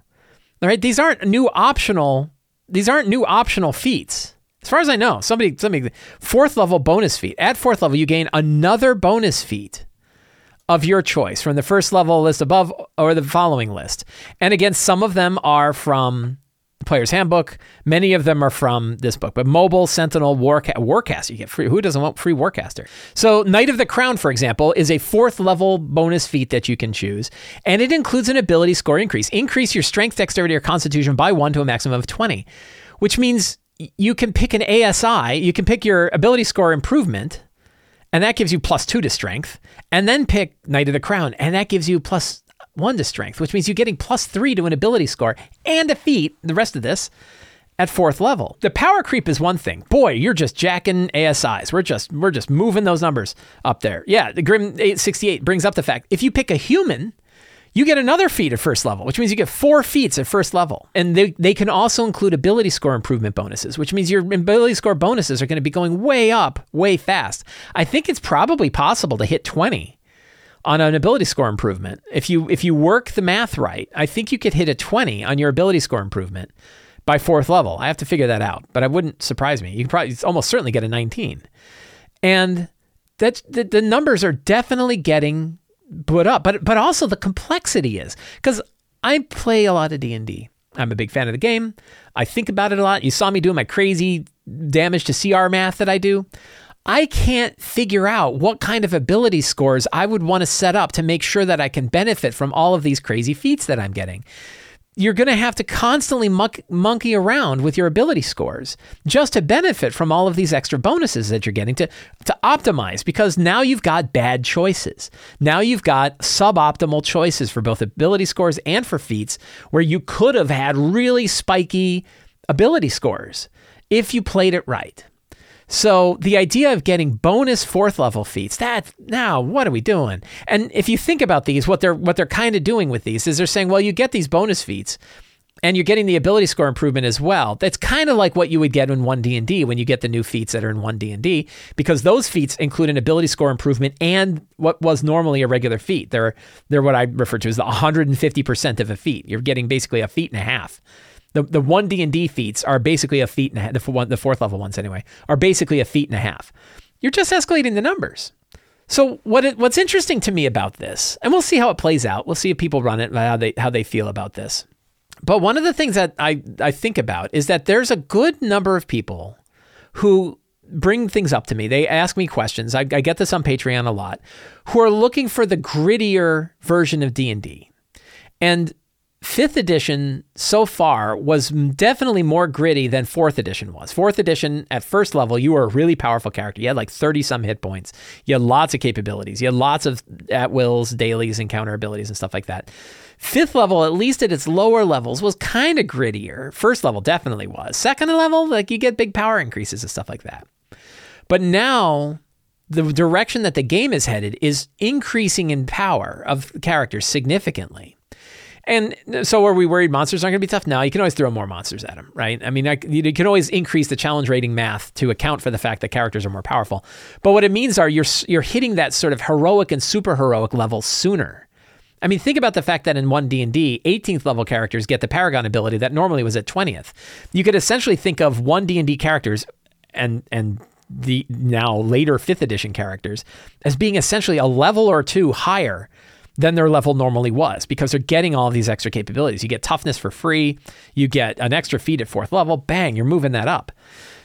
All right, these aren't new optional these aren't new optional feats. As far as I know, somebody, somebody, fourth level bonus feat. At fourth level, you gain another bonus feat of your choice from the first level list above or the following list. And again, some of them are from Player's Handbook. Many of them are from this book. But Mobile, Sentinel, Warca- Warcaster, you get free. Who doesn't want free Warcaster? So Knight of the Crown, for example, is a fourth level bonus feat that you can choose. And it includes an ability score increase. Increase your strength, dexterity, or constitution by one to a maximum of 20, which means you can pick an ASI, you can pick your ability score improvement, and that gives you plus two to strength, and then pick Knight of the Crown, and that gives you plus one to strength, which means you're getting plus three to an ability score and a feat, the rest of this, at fourth level. The power creep is one thing. Boy, you're just jacking ASIs. We're just we're just moving those numbers up there. Yeah, the Grim 868 brings up the fact if you pick a human, you get another feat at first level, which means you get four feats at first level. And they, they can also include ability score improvement bonuses, which means your ability score bonuses are going to be going way up, way fast. I think it's probably possible to hit 20 on an ability score improvement. If you if you work the math right, I think you could hit a 20 on your ability score improvement by fourth level. I have to figure that out, but I wouldn't surprise me. You probably almost certainly get a 19. And that the, the numbers are definitely getting put up, but but also the complexity is cuz I play a lot of D&D. I'm a big fan of the game. I think about it a lot. You saw me doing my crazy damage to CR math that I do. I can't figure out what kind of ability scores I would want to set up to make sure that I can benefit from all of these crazy feats that I'm getting. You're going to have to constantly monkey around with your ability scores just to benefit from all of these extra bonuses that you're getting to, to optimize because now you've got bad choices. Now you've got suboptimal choices for both ability scores and for feats where you could have had really spiky ability scores if you played it right. So the idea of getting bonus fourth level feats, that now what are we doing? And if you think about these, what they're what they're kind of doing with these is they're saying, well, you get these bonus feats and you're getting the ability score improvement as well. That's kind of like what you would get in 1D&D when you get the new feats that are in 1D&D because those feats include an ability score improvement and what was normally a regular feat. They're they're what I refer to as the 150% of a feat. You're getting basically a feat and a half the the one D and D feats are basically a feat and a half. The, one, the fourth level ones anyway are basically a feat and a half. You're just escalating the numbers. So what it, what's interesting to me about this, and we'll see how it plays out. We'll see if people run it, how they how they feel about this. But one of the things that I, I think about is that there's a good number of people who bring things up to me. They ask me questions. I, I get this on Patreon a lot, who are looking for the grittier version of D and D, and fifth edition so far was definitely more gritty than fourth edition was. Fourth edition, at first level, you were a really powerful character. You had like 30 some hit points. You had lots of capabilities. You had lots of at wills, dailies, and counter abilities and stuff like that. Fifth level, at least at its lower levels, was kind of grittier. First level definitely was. Second level, like you get big power increases and stuff like that. But now the direction that the game is headed is increasing in power of characters significantly. And so, are we worried monsters aren't going to be tough? No, you can always throw more monsters at them, right? I mean, I, you can always increase the challenge rating math to account for the fact that characters are more powerful. But what it means are you're you're hitting that sort of heroic and super heroic level sooner. I mean, think about the fact that in one D and D, 18th level characters get the Paragon ability that normally was at 20th. You could essentially think of one D and D characters and and the now later fifth edition characters as being essentially a level or two higher than their level normally was because they're getting all these extra capabilities. You get toughness for free, you get an extra feat at fourth level, bang, you're moving that up.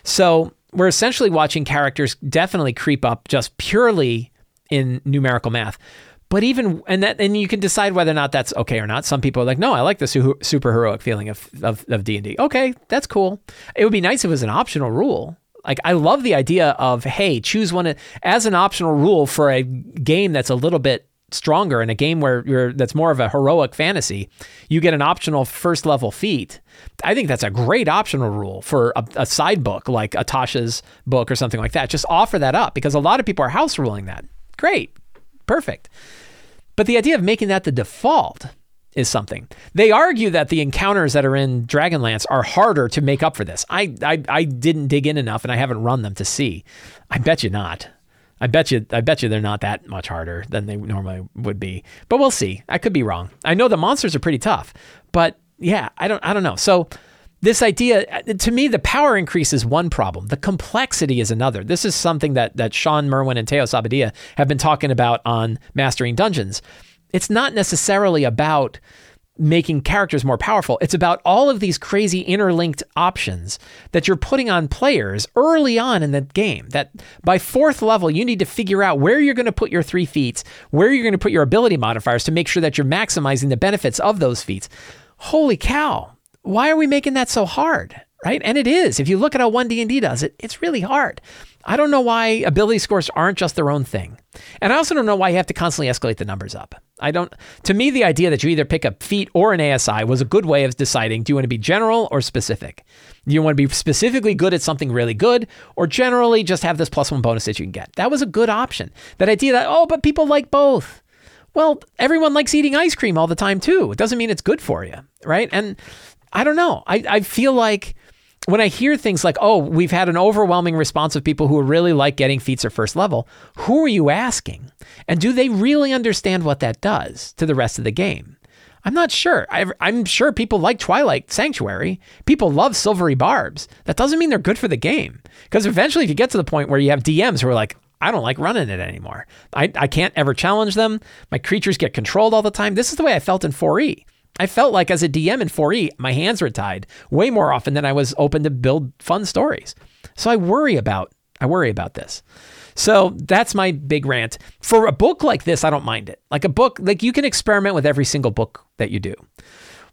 So we're essentially watching characters definitely creep up just purely in numerical math. But even and that and you can decide whether or not that's okay or not. Some people are like, no, I like the su- super heroic feeling of of of D and D. Okay, that's cool. It would be nice if it was an optional rule. Like I love the idea of hey, choose one as an optional rule for a game that's a little bit stronger in a game where you're that's more of a heroic fantasy, you get an optional first level feat. I think that's a great optional rule for a, a side book like a Tasha's book or something like that. Just offer that up because a lot of people are house ruling that. Great, perfect. But the idea of making that the default is something. They argue that the encounters that are in Dragonlance are harder to make up for this. I, I I didn't dig in enough and I haven't run them to see. I bet you not. I bet you I bet you they're not that much harder than they normally would be. But we'll see. I could be wrong. I know the monsters are pretty tough, but yeah, I don't I don't know. So this idea uh, to me the power increase is one problem the complexity is another this is something that that Shawn Merwin and Teos Abadia have been talking about on mastering dungeons it's not necessarily about making characters more powerful. It's about all of these crazy interlinked options that you're putting on players early on in the game. That by fourth level, you need to figure out where you're going to put your three feats, where you're going to put your ability modifiers to make sure that you're maximizing the benefits of those feats. Holy cow. Why are we making that so hard? Right? And it is. If you look at how 1D&D does it, it's really hard. I don't know why ability scores aren't just their own thing. And I also don't know why you have to constantly escalate the numbers up. I don't to me the idea that you either pick a feat or an ASI was a good way of deciding do you want to be general or specific? Do you want to be specifically good at something really good or generally just have this plus 1 bonus that you can get? That was a good option. That idea that oh, but people like both. Well, everyone likes eating ice cream all the time too. It doesn't mean it's good for you, right? And I don't know. I, I feel like when I hear things like, oh, we've had an overwhelming response of people who really like getting feats at first level, who are you asking? And do they really understand what that does to the rest of the game? I'm not sure. I, am sure people like Twilight Sanctuary. People love Silvery Barbs. That doesn't mean they're good for the game. Because eventually, if you get to the point where you have DMs who are like, I don't like running it anymore, I, I can't ever challenge them. My creatures get controlled all the time. This is the way I felt in 4E. I felt like as a DM in 4E, my hands were tied way more often than I was open to build fun stories. So I worry about I worry about this. So that's my big rant. For a book like this, I don't mind it. Like a book, like you can experiment with every single book that you do.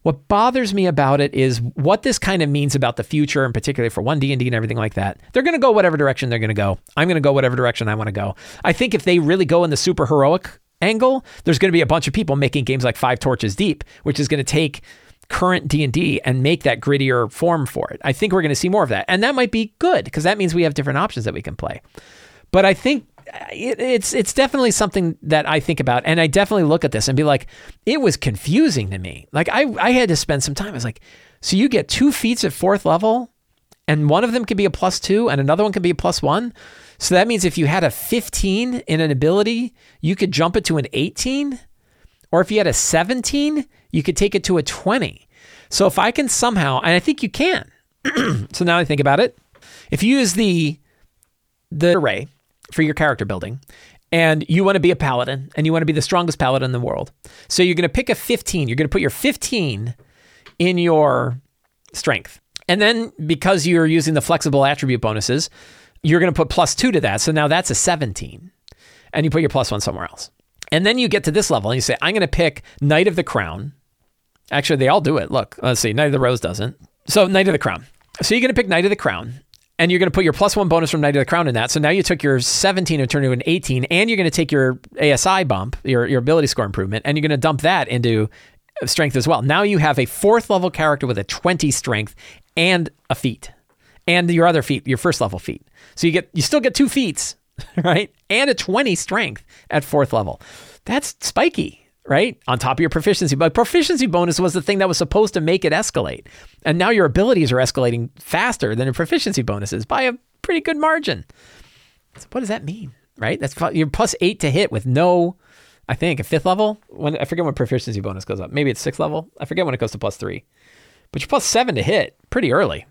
What bothers me about it is what this kind of means about the future, and particularly for one D and D and everything like that. They're going to go whatever direction they're going to go. I'm going to go whatever direction I want to go. I think if they really go in the super heroic angle, there's going to be a bunch of people making games like Five Torches Deep, which is going to take current D&D and make that grittier form for it. I think we're going to see more of that. And that might be good because that means we have different options that we can play. But I think uh, it, it's it's definitely something that I think about and I definitely look at this and be like it was confusing to me. Like I I had to spend some time. I was like so you get two feats at fourth level and one of them can be a plus 2 and another one can be a plus 1. So that means if you had a 15 in an ability, you could jump it to an 18. Or if you had a 17, you could take it to a 20. So if I can somehow, and I think you can. so now I think about it. If you use the the array for your character building. And you want to be a paladin and you want to be the strongest paladin in the world. So you're going to pick a 15. You're going to put your 15 in your strength. And then because you're using the flexible attribute bonuses, you're going to put plus two to that. So now that's a 17. And you put your plus one somewhere else. And then you get to this level and you say, I'm going to pick Knight of the Crown. Actually, they all do it. Look, let's see. Knight of the Rose doesn't. So, Knight of the Crown. So, you're going to pick Knight of the Crown and you're going to put your plus one bonus from Knight of the Crown in that. So now you took your 17 and turned it into an 18, and you're going to take your ASI bump, your, your ability score improvement, and you're going to dump that into strength as well. Now you have a fourth level character with a 20 strength and a feat, and your other feat, your first level feat. So you get you still get two feats, right? And a 20 strength at fourth level. That's spiky right? On top of your proficiency. But proficiency bonus was the thing that was supposed to make it escalate. And now your abilities are escalating faster than your proficiency bonuses by a pretty good margin. So what does that mean? Right? That's you're plus eight to hit with no, I think, a fifth level. When I forget when proficiency bonus goes up. Maybe it's sixth level. I forget when it goes to plus three. But you're plus seven to hit pretty early.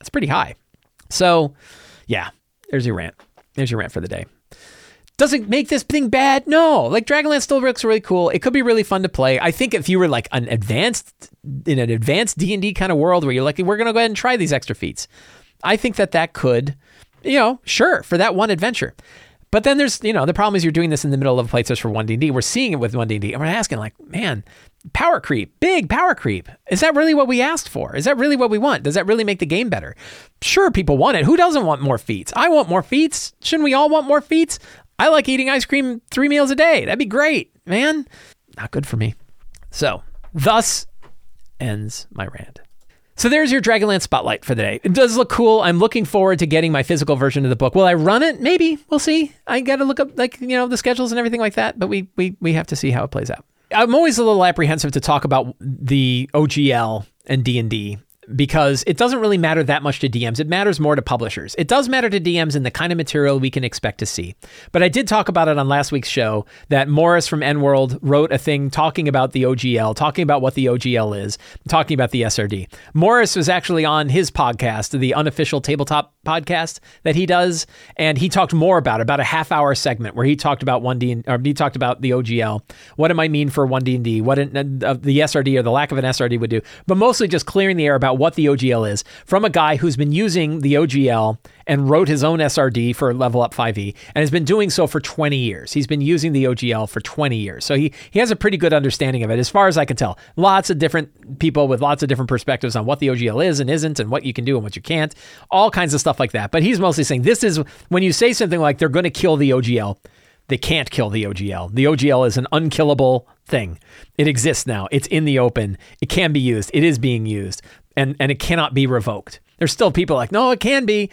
That's pretty high. So yeah, there's your rant. There's your rant for the day. Does it make this thing bad? No. Like Dragonlance still looks really cool. It could be really fun to play. I think if you were like an advanced in an advanced D and D kind of world where you're like, we're gonna go ahead and try these extra feats, I think that that could, you know, sure for that one adventure. But then there's, you know, the problem is you're doing this in the middle of a playtest for 1D&D. We're seeing it with 1D&D, and we're asking like, man, power creep, big power creep. Is that really what we asked for? Is that really what we want? Does that really make the game better? Sure, people want it. Who doesn't want more feats? I want more feats. Shouldn't we all want more feats? I like eating ice cream three meals a day. That'd be great, man. Not good for me. So, thus ends my rant. So there's your Dragonlance spotlight for the day. It does look cool. I'm looking forward to getting my physical version of the book. Will I run it? Maybe. We'll see. I got to look up like, you know, the schedules and everything like that, but we we we have to see how it plays out. I'm always a little apprehensive to talk about the OGL and D&D because it doesn't really matter that much to DMs. It matters more to publishers. It does matter to DMs in the kind of material we can expect to see. But I did talk about it on last week's show that Morrus from EN World wrote a thing talking about the OGL, talking about what the OGL is, talking about the SRD. Morrus was actually on his podcast, the unofficial tabletop podcast that he does, and he talked more about it, about a half hour segment where he talked about 1D or he talked about the OGL, what it might mean for 1D&D, what it, uh, the SRD or the lack of an SRD would do, but mostly just clearing the air about what the OGL is from a guy who's been using the OGL and wrote his own SRD for Level Up 5e and has been doing so for 20 years. He's been using the OGL for 20 years. So he, he has a pretty good understanding of it, as far as I can tell. Lots of different people with lots of different perspectives on what the OGL is and isn't and what you can do and what you can't, all kinds of stuff like that. But he's mostly saying this is when you say something like they're going to kill the OGL, they can't kill the OGL. The OGL is an unkillable thing. It exists now. It's in the open. It can be used. It is being used and and it cannot be revoked. There's still people like, no, it can be.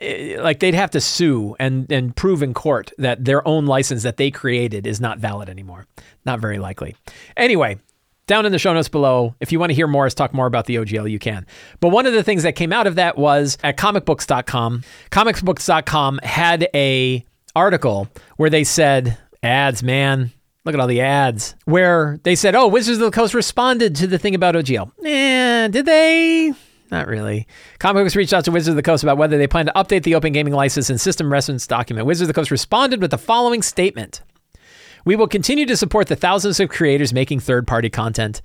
Eh, like they'd have to sue and and prove in court that their own license that they created is not valid anymore. Not very likely. Anyway, down in the show notes below, if you want to hear Morrus talk more about the OGL, you can. But one of the things that came out of that was at comicbooks.com. Comicbooks.com had a article where they said, ads, man, Look at all the ads where they said, "Oh, Wizards of the Coast responded to the thing about OGL." Eh, did they? Not really. Comic Books reached out to Wizards of the Coast about whether they plan to update the Open Gaming License and System Reference document. Wizards of the Coast responded with the following statement: "We will continue to support the thousands of creators making third-party content."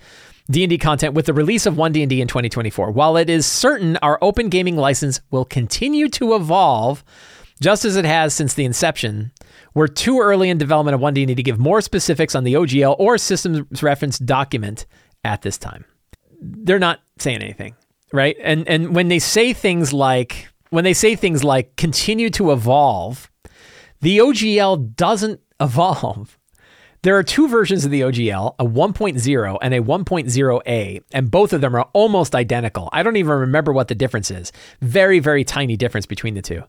D&D content with the release of 1D&D in 2024. While it is certain our open gaming license will continue to evolve just as it has since the inception, we're too early in development of 1D and need to give more specifics on the OGL or systems reference document at this time. They're not saying anything, right? And and when they say things like when they say things like continue to evolve, the OGL doesn't evolve. There are two versions of the OGL, a 1.0 and a 1.0a, and both of them are almost identical. I don't even remember what the difference is. Very, very tiny difference between the two.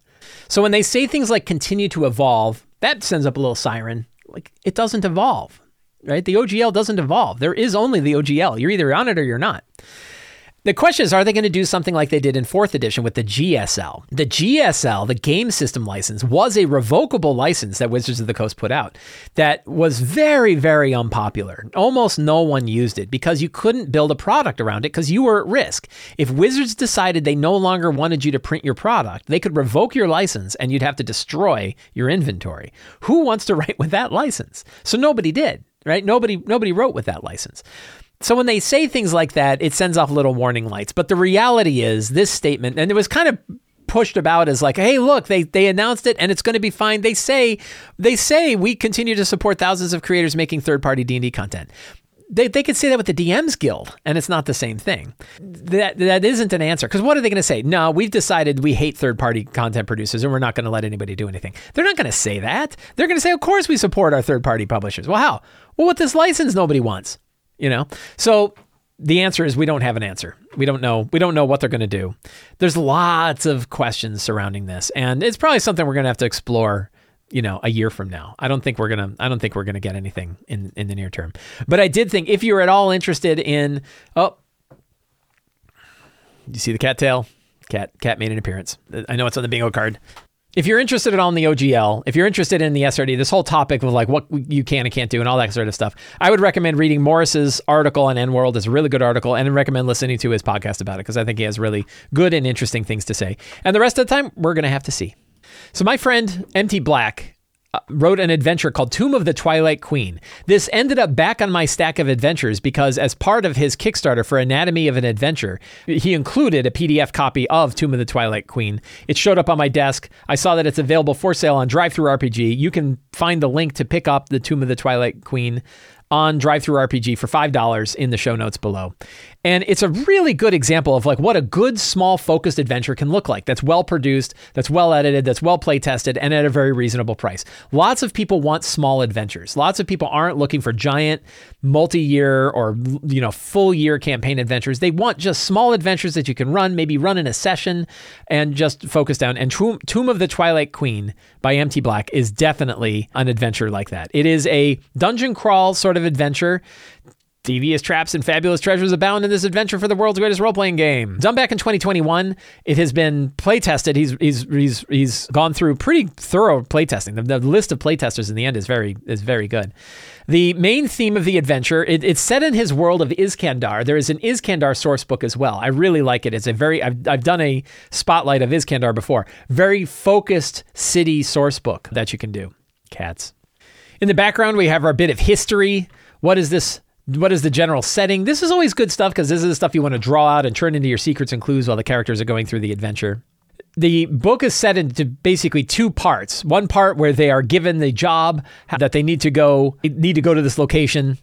So when they say things like continue to evolve, that sends up a little siren. Like it doesn't evolve, right? The OGL doesn't evolve. There is only the OGL. You're either on it or you're not. The question is, are they going to do something like they did in fourth edition with the GSL? The GSL, the game system license, was a revocable license that Wizards of the Coast put out that was very, very unpopular. Almost no one used it because you couldn't build a product around it because you were at risk. If Wizards decided they no longer wanted you to print your product, they could revoke your license and you'd have to destroy your inventory. Who wants to write with that license? So nobody did, right? Nobody nobody wrote with that license. So when they say things like that, it sends off little warning lights. But the reality is this statement, and it was kind of pushed about as like, hey, look, they they announced it and it's going to be fine. They say they say we continue to support thousands of creators making third-party D&D content. They, they could say that with the DMs Guild, and it's not the same thing. That that isn't an answer. Because what are they going to say? No, we've decided we hate third-party content producers, and we're not going to let anybody do anything. They're not going to say that. They're going to say, of course, we support our third-party publishers. Well, how? Well, with this license, nobody wants you know? So the answer is we don't have an answer. We don't know. We don't know what they're going to do. There's lots of questions surrounding this, and it's probably something we're going to have to explore. You know, a year from now, I don't think we're gonna. I don't think we're gonna get anything in in the near term. But I did think if you're at all interested in, oh, you see the cattail? Cat cat made an appearance. I know it's on the bingo card if you're interested at all in the OGL, if you're interested in the SRD, this whole topic of like what you can and can't do and all that sort of stuff, I would recommend reading Morrus's article on EN World. It's a really good article, and I recommend listening to his podcast about it because I think he has really good and interesting things to say. And the rest of the time, we're going to have to see. So my friend MT Black wrote an adventure called Tomb of the Twilight Queen. This ended up back on my stack of adventures because, as part of his Kickstarter for Anatomy of an Adventure, he included a PDF copy of Tomb of the Twilight Queen. It showed up on my desk. I saw that it's available for sale on DriveThruRPG. You can find the link to pick up the Tomb of the Twilight Queen on DriveThruRPG for $5 in the show notes below. And it's a really good example of like what a good small focused adventure can look like. That's well produced, that's well edited, that's well play tested and at a very reasonable price. Lots of people want small adventures. Lots of people aren't looking for giant multi-year or you know full year campaign adventures. They want just small adventures that you can run, maybe run in a session and just focus down. And Tomb of the Twilight Queen by MT Black is definitely an adventure like that. It is a dungeon crawl sort of adventure Devious traps and fabulous treasures abound in this adventure for the world's greatest role playing game. Done back in 2021, it has been play tested. He's he's he's he's gone through pretty thorough play testing. The, the list of play testers in the end is very is very good. The main theme of the adventure, it, it's set in his world of Iskandar. There is an Iskandar source book as well. I really like it. It's a very I've I've done a spotlight of Iskandar before. Very focused city source book that you can do. Cats. In the background, we have our bit of history. What is this what is the general setting? This is always good stuff because this is the stuff you want to draw out and turn into your secrets and clues while the characters are going through the adventure. The book is set into basically two parts. One part where they are given the job that they need to go need to go to this location.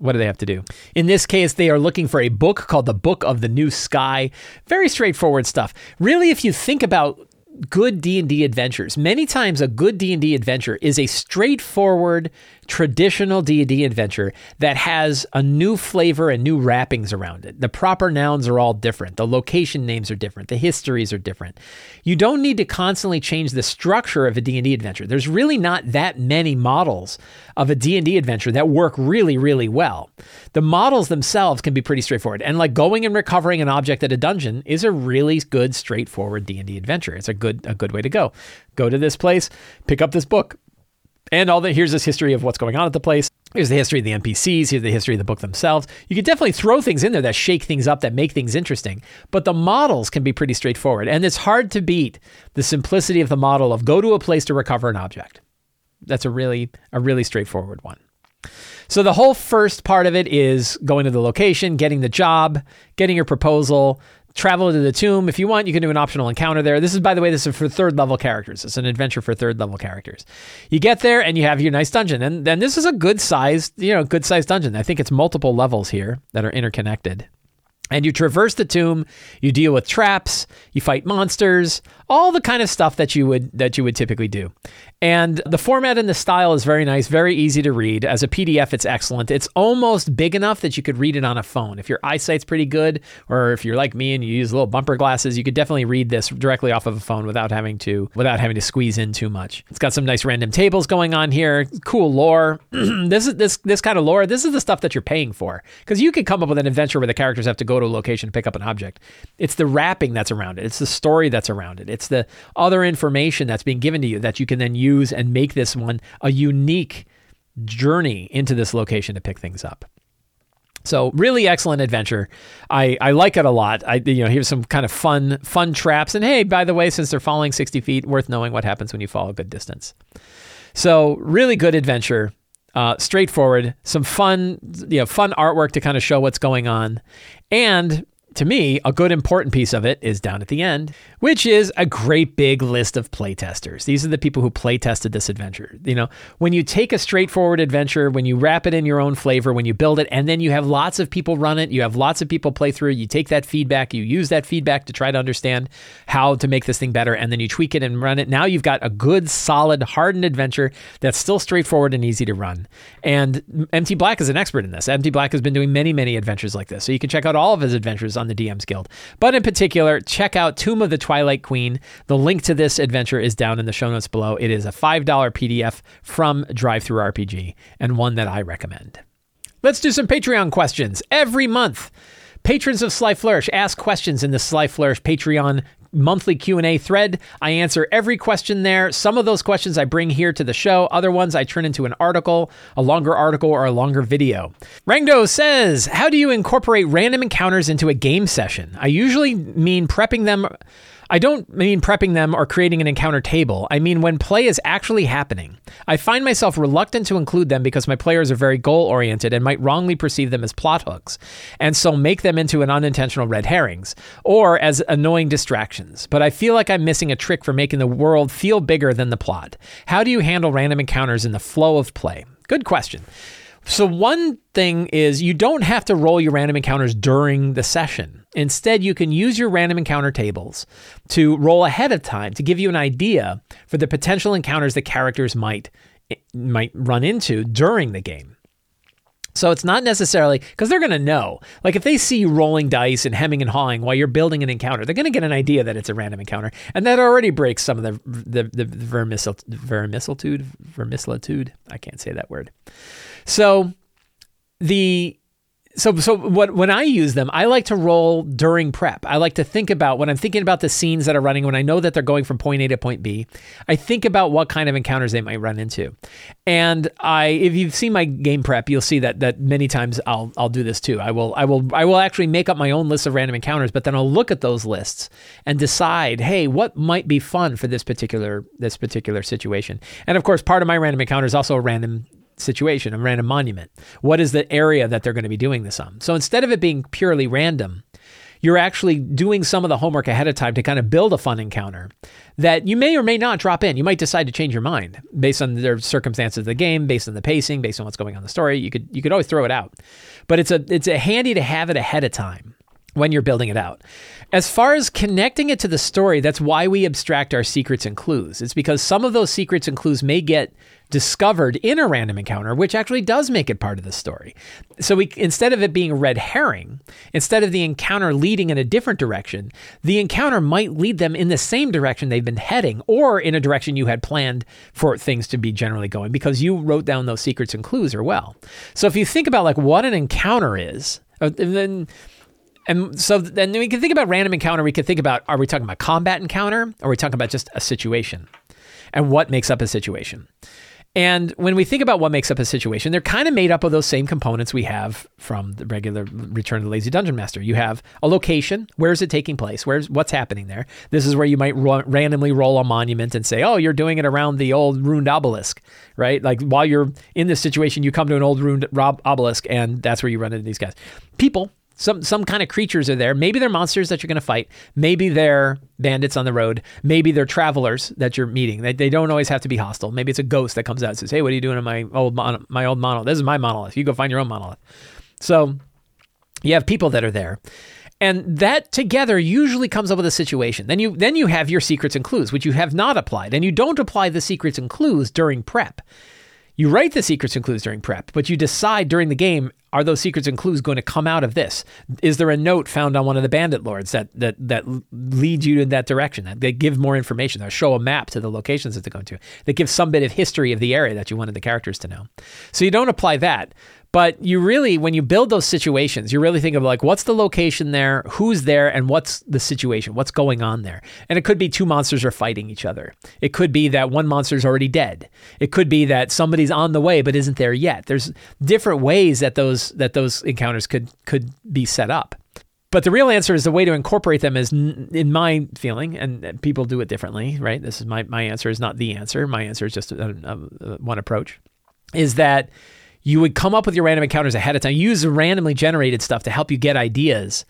What do they have to do? In this case, they are looking for a book called The Book of the New Sky. Very straightforward stuff. Really, if you think about good D&D adventures, many times a good D&D adventure is a straightforward traditional D&D adventure that has a new flavor and new wrappings around it. The proper nouns are all different. The location names are different. The histories are different. You don't need to constantly change the structure of a D&D adventure. There's really not that many models of a D&D adventure that work really really well. The models themselves can be pretty straightforward. And like going and recovering an object at a dungeon is a really good straightforward D&D adventure. It's a good a good way to go. Go to this place, pick up this book, and all that here's this history of what's going on at the place. Here's the history of the NPCs. Here's the history of the book themselves. You could definitely throw things in there that shake things up, that make things interesting. But the models can be pretty straightforward. And it's hard to beat the simplicity of the model of go to a place to recover an object. That's a really, a really straightforward one. So the whole first part of it is going to the location, getting the job, getting your proposal, travel to the tomb. If you want, you can do an optional encounter there. This is, by the way, this is for third level characters. It's an adventure for third level characters. You get there and you have your nice dungeon, and then this is a good sized, you know, good sized dungeon. I think it's multiple levels here that are interconnected. And you traverse the tomb, you deal with traps, you fight monsters, all the kind of stuff that you would that you would typically do. And the format and the style is very nice, very easy to read. As a PDF, it's excellent. It's almost big enough that you could read it on a phone. If your eyesight's pretty good, or if you're like me and you use little bumper glasses, you could definitely read this directly off of a phone without having to without having to squeeze in too much. It's got some nice random tables going on here, cool lore. this is this this kind of lore. This is the stuff that you're paying for because you could come up with an adventure where the characters have to go to a location to pick up an object. It's the wrapping that's around it. It's the story that's around it. It's the other information that's being given to you that you can then use and make this one a unique journey into this location to pick things up. So really excellent adventure. I, I like it a lot. I you know here's some kind of fun fun traps. And hey, by the way, since they're falling 60 feet, worth knowing what happens when you fall a good distance. So really good adventure. Uh, straightforward, some fun, you know, fun artwork to kind of show what's going on, and to me, a good important piece of it is down at the end, which is a great big list of playtesters. These are the people who playtested this adventure. You know, when you take a straightforward adventure, when you wrap it in your own flavor, when you build it, and then you have lots of people run it, you have lots of people play through, you take that feedback, you use that feedback to try to understand how to make this thing better, and then you tweak it and run it. Now you've got a good, solid, hardened adventure that's still straightforward and easy to run. And MT Black is an expert in this. MT Black has been doing many, many adventures like this. So you can check out all of his adventures on the DM's Guild. But in particular, check out Tomb of the Twilight Queen. The link to this adventure is down in the show notes below. It is a $5 PDF from DriveThruRPG and one that I recommend. Let's do some Patreon questions. Every month, patrons of Sly Flourish ask questions in the Sly Flourish Patreon monthly Q&A thread. I answer every question there. Some of those questions I bring here to the show. Other ones I turn into an article, a longer article or a longer video. Rangdo says, "How do you incorporate random encounters into a game session?" I usually mean prepping them I don't mean prepping them or creating an encounter table. I mean when play is actually happening. I find myself reluctant to include them because my players are very goal oriented and might wrongly perceive them as plot hooks, and so make them into an unintentional red herrings or as annoying distractions. But I feel like I'm missing a trick for making the world feel bigger than the plot. How do you handle random encounters in the flow of play? Good question. So, one thing is you don't have to roll your random encounters during the session. Instead, you can use your random encounter tables to roll ahead of time to give you an idea for the potential encounters that characters might might run into during the game. So it's not necessarily because they're going to know. Like if they see you rolling dice and hemming and hawing while you're building an encounter, they're going to get an idea that it's a random encounter, and that already breaks some of the the the vermicelitude. I can't say that word. So the so so what when I use them, I like to roll during prep. I like to think about when I'm thinking about the scenes that are running when I know that they're going from point A to point B. I think about what kind of encounters they might run into. And I if you've seen my game prep, you'll see that that many times I'll I'll do this too. I will I will I will actually make up my own list of random encounters, but then I'll look at those lists and decide, "Hey, what might be fun for this particular this particular situation?" And of course, part of my random encounter is also a random situation, a random monument. What is the area that they're going to be doing this on? So instead of it being purely random, you're actually doing some of the homework ahead of time to kind of build a fun encounter that you may or may not drop in. You might decide to change your mind based on the circumstances of the game, based on the pacing, based on what's going on in the story. You could you could always throw it out. But it's a it's a handy to have it ahead of time when you're building it out. As far as connecting it to the story, that's why we abstract our secrets and clues. It's because some of those secrets and clues may get discovered in a random encounter, which actually does make it part of the story. So we instead of it being a red herring, instead of the encounter leading in a different direction, the encounter might lead them in the same direction they've been heading, or in a direction you had planned for things to be generally going, because you wrote down those secrets and clues or well. So if you think about like what an encounter is, uh, then and so then we can think about random encounter. We can think about are we talking about combat encounter? Or are we talking about just a situation? And what makes up a situation? And when we think about what makes up a situation, they're kind of made up of those same components we have from the regular Return of the Lazy Dungeon Master. You have a location. Where is it taking place? Where's what's happening there? This is where you might ro- randomly roll a monument and say, "Oh, you're doing it around the old ruined obelisk." Right? Like while you're in this situation, you come to an old ruined obelisk, and that's where you run into these guys. People some some kind of creatures are there. Maybe they're monsters that you're going to fight. Maybe they're bandits on the road. Maybe they're travelers that you're meeting. They, they don't always have to be hostile. Maybe it's a ghost that comes out and says, "Hey, what are you doing in my old mon- my old monolith? This is my monolith. You go find your own monolith." So you have people that are there. And that together usually comes up with a situation. Then you then you have your secrets and clues, which you have not applied, and you don't apply the secrets and clues during prep. You write the secrets and clues during prep, but you decide during the game are those secrets and clues going to come out of this? Is there a note found on one of the bandit lords that that that leads you in that direction? That they give more information, or show a map to the locations that they're going to. That gives some bit of history of the area that you wanted the characters to know. So you don't apply that, But you really, when you build those situations, you really think of like, what's the location there, who's there, and what's the situation, what's going on there. And it could be two monsters are fighting each other. It could be that one monster's already dead. It could be that somebody's on the way but isn't there yet. There's different ways that those that those encounters could could be set up. But the real answer is the way to incorporate them is, in my feeling, and people do it differently, right? This is my, my answer is not the answer. My answer is just a, a, a, one approach, is that you would come up with your random encounters ahead of time. Use randomly generated stuff to help you get ideas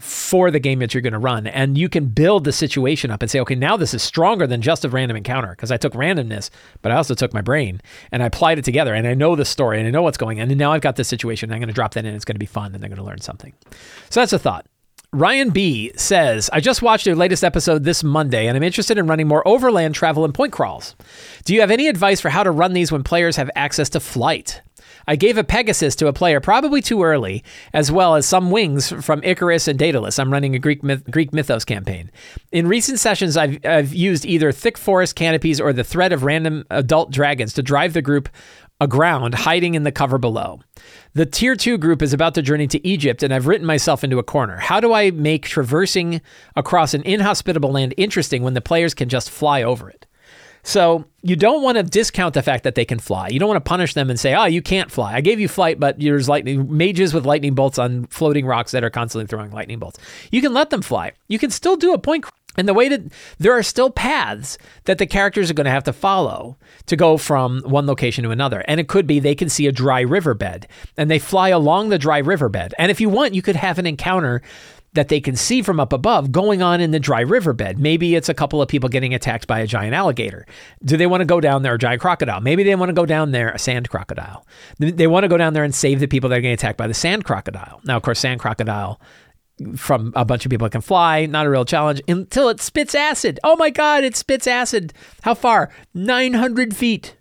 for the game that you're going to run. And you can build the situation up and say, okay, now this is stronger than just a random encounter because I took randomness, but I also took my brain and I applied it together and I know the story and I know what's going on. And now I've got this situation. I'm going to drop that in. It's going to be fun and they're going to learn something. So that's a thought. Ryan B says, I just watched your latest episode this Monday and I'm interested in running more overland travel and point crawls. Do you have any advice for how to run these when players have access to flight? I gave a Pegasus to a player probably too early, as well as some wings from Icarus and Daedalus. I'm running a Greek myth- Greek mythos campaign. In recent sessions, I've, I've used either thick forest canopies or the threat of random adult dragons to drive the group aground, hiding in the cover below. The tier two group is about to journey to Egypt, and I've written myself into a corner. How do I make traversing across an inhospitable land interesting when the players can just fly over it? So you don't want to discount the fact that they can fly. You don't want to punish them and say, "Oh, you can't fly. I gave you flight, but there's lightning mages with lightning bolts on floating rocks that are constantly throwing lightning bolts." You can let them fly. You can still do a point and the way that there are still paths that the characters are going to have to follow to go from one location to another. And it could be they can see a dry riverbed and they fly along the dry riverbed. And if you want, you could have an encounter that they can see from up above going on in the dry riverbed. Maybe it's a couple of people getting attacked by a giant alligator. Do they want to go down there, a giant crocodile? Maybe they want to go down there, a sand crocodile. They want to go down there and save the people that are getting attacked by the sand crocodile. Now, of course, sand crocodile from a bunch of people that can fly, not a real challenge until it spits acid. Oh my God, it spits acid. How far? 900 feet.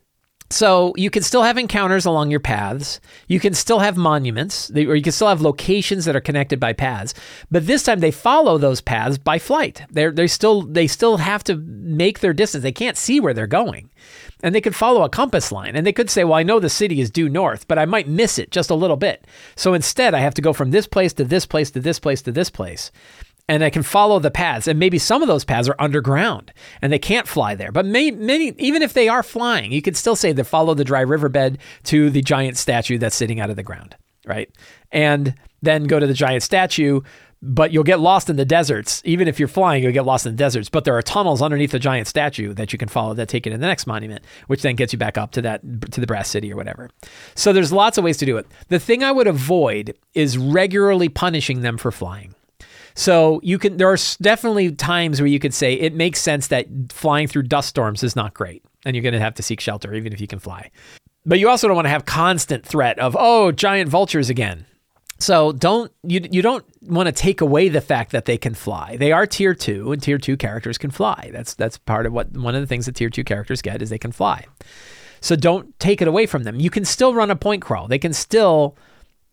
So you can still have encounters along your paths. You can still have monuments, or you can still have locations that are connected by paths. But this time they follow those paths by flight. They're they still they still have to make their distance. They can't see where they're going and they could follow a compass line and they could say, well, I know the city is due north, but I might miss it just a little bit. So instead, I have to go from this place to this place to this place to this place. And I can follow the paths, and maybe some of those paths are underground, and they can't fly there. But many, many, even if they are flying, you could still say to follow the dry riverbed to the giant statue that's sitting out of the ground, right? And then go to the giant statue, but you'll get lost in the deserts. Even if you're flying, you'll get lost in the deserts. But there are tunnels underneath the giant statue that you can follow that take you to the next monument, which then gets you back up to that to the brass city or whatever. So there's lots of ways to do it. The thing I would avoid is regularly punishing them for flying. So you can there are definitely times where you could say it makes sense that flying through dust storms is not great and you're going to have to seek shelter even if you can fly. But you also don't want to have constant threat of oh giant vultures again so don't you you don't want to take away the fact that they can fly. They are tier 2 and tier 2 characters can fly. That's that's part of what one of the things that tier 2 characters get is they can fly. So don't take it away from them. You can still run a point crawl. They can still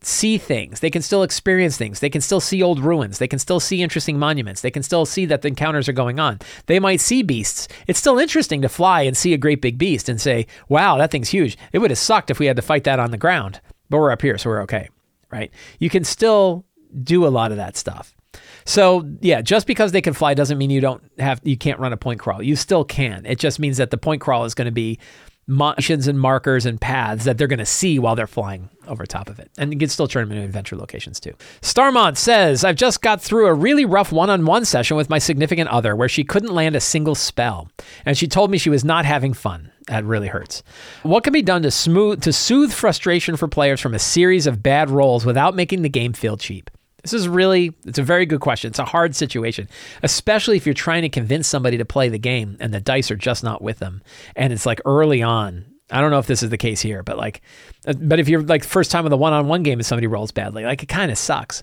see things. They can still experience things. They can still see old ruins. They can still see interesting monuments. They can still see that the encounters are going on. They might see beasts. It's still interesting to fly and see a great big beast and say, "Wow, that thing's huge." It would have sucked if we had to fight that on the ground. But we're up here, so we're okay right? You can still do a lot of that stuff. So yeah, just because they can fly doesn't mean you don't have you can't run a point crawl. You still can. It just means that the point crawl is going to be motions and markers and paths that they're going to see while they're flying over top of it. And you can still turn them into adventure locations too. Starmont says, I've just got through a really rough one on one session with my significant other where she couldn't land a single spell. And she told me she was not having fun. That really hurts. What can be done to smooth to soothe frustration for players from a series of bad rolls without making the game feel cheap? This is really it's a very good question. It's a hard situation, especially if you're trying to convince somebody to play the game and the dice are just not with them. And it's like early on. I don't know if this is the case here, but like uh, but if you're like first time with a one-on-one game and somebody rolls badly, like it kind of sucks.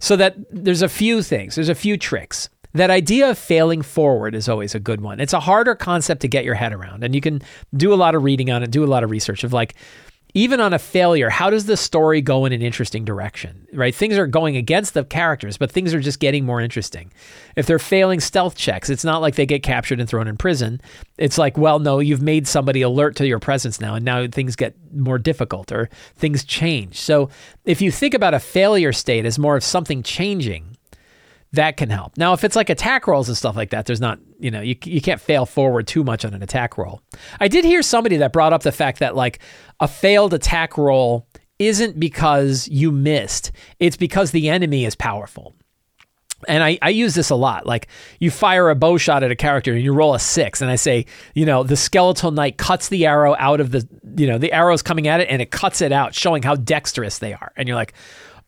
So that there's a few things. There's a few tricks that idea of failing forward is always a good one. It's a harder concept to get your head around, and you can do a lot of reading on it, do a lot of research of like, even on a failure, how does the story go in an interesting direction? Right? Things are going against the characters, but things are just getting more interesting. If they're failing stealth checks, it's not like they get captured and thrown in prison. It's like, well, no, you've made somebody alert to your presence now, and now things get more difficult or things change. So if you think about a failure state as more of something changing, that can help. Now, if it's like attack rolls and stuff like that, there's not, you know, you, you can't fail forward too much on an attack roll. I did hear somebody that brought up the fact that like a failed attack roll isn't because you missed, it's because the enemy is powerful. And I, I use this a lot. Like you fire a bow shot at a character and you roll a six, and I say, you know, the skeletal knight cuts the arrow out of the, you know, the arrow's coming at it and it cuts it out, showing how dexterous they are. And you're like,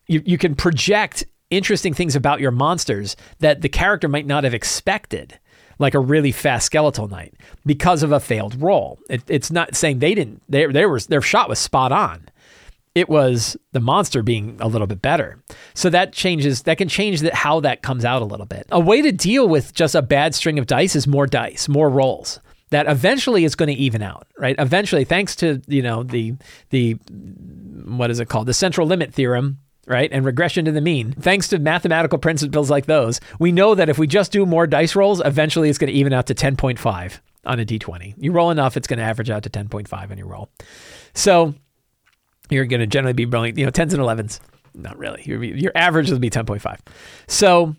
you, you can project interesting things about your monsters that the character might not have expected, like a really fast skeletal knight, because of a failed roll. It, it's not saying they didn't. They, they were their shot was spot on. It was the monster being a little bit better. So that changes. That can change how that comes out a little bit. A way to deal with just a bad string of dice is more dice, more rolls that eventually is going to even out, right? Eventually, thanks to you know the the what is it called, the central limit theorem, right? And regression to the mean. Thanks to mathematical principles like those, we know that if we just do more dice rolls, eventually it's going to even out to 10.5 on a d20. You roll enough, it's going to average out to 10.5 on your roll. So you're going to generally be rolling, you know, 10s and 11s. Not really. Your, your average will be 10.5. So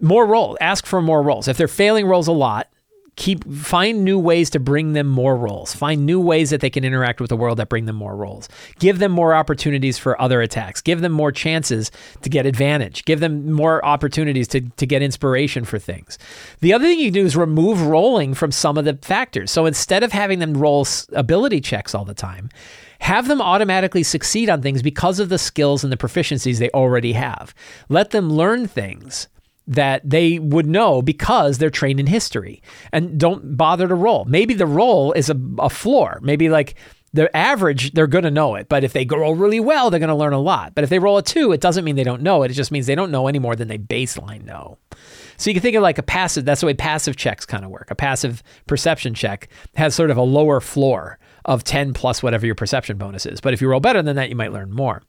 more roll. Ask for more rolls. If they're failing rolls a lot, keep find new ways to bring them more rolls find new ways that they can interact with the world that bring them more rolls give them more opportunities for other attacks. Give them more chances to get advantage. Give them more opportunities to, to get inspiration for things. The other thing you do is remove rolling from some of the factors. So instead of having them roll ability checks all the time have them automatically succeed on things because of the skills and the proficiencies they already have. Let them learn things that they would know because they're trained in history and don't bother to roll. Maybe the roll is a, a floor. Maybe like the average, they're going to know it. But if they roll really well, they're going to learn a lot. But if they roll a two, it doesn't mean they don't know it. It just means they don't know any more than they baseline know. So you can think of like a passive, that's the way passive checks kind of work. A passive perception check has sort of a lower floor of 10 plus whatever your perception bonus is. But if you roll better than that, you might learn more.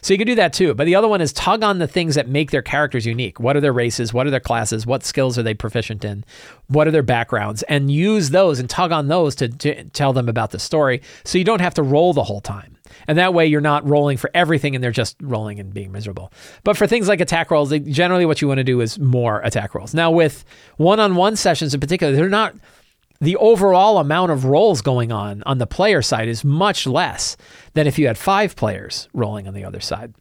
So you can do that too. But the other one is tug on the things that make their characters unique. What are their races? What are their classes? What skills are they proficient in? What are their backgrounds? And use those and tug on those to, to tell them about the story so you don't have to roll the whole time. And that way you're not rolling for everything and they're just rolling and being miserable. But for things like attack rolls, generally what you want to do is more attack rolls. Now with one-on-one sessions in particular, they're not the overall amount of rolls going on on the player side is much less than if you had five players rolling on the other side.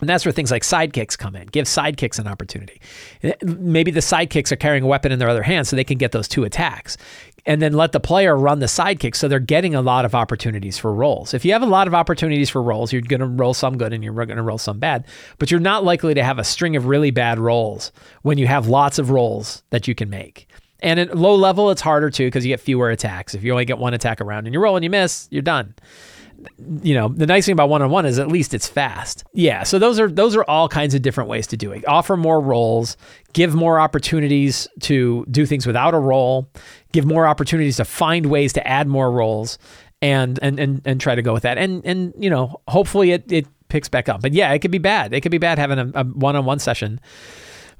And that's where things like sidekicks come in. Give sidekicks an opportunity. Eh, maybe the sidekicks are carrying a weapon in their other hand so they can get those two attacks. And then let the player run the sidekick so they're getting a lot of opportunities for rolls. If you have a lot of opportunities for rolls, you're going to roll some good and you're going to roll some bad. But you're not likely to have a string of really bad rolls when you have lots of rolls that you can make. And at low level, it's harder too because you get fewer attacks. If you only get one attack around and you roll and you miss, you're done. You know, the nice thing about one on one is at least it's fast. Yeah, so those are those are all kinds of different ways to do it. Offer more rolls, give more opportunities to do things without a roll, give more opportunities to find ways to add more rolls, and and and, and try to go with that. And and you know, hopefully it it picks back up. But yeah, it could be bad. It could be bad having a, a one-on-one session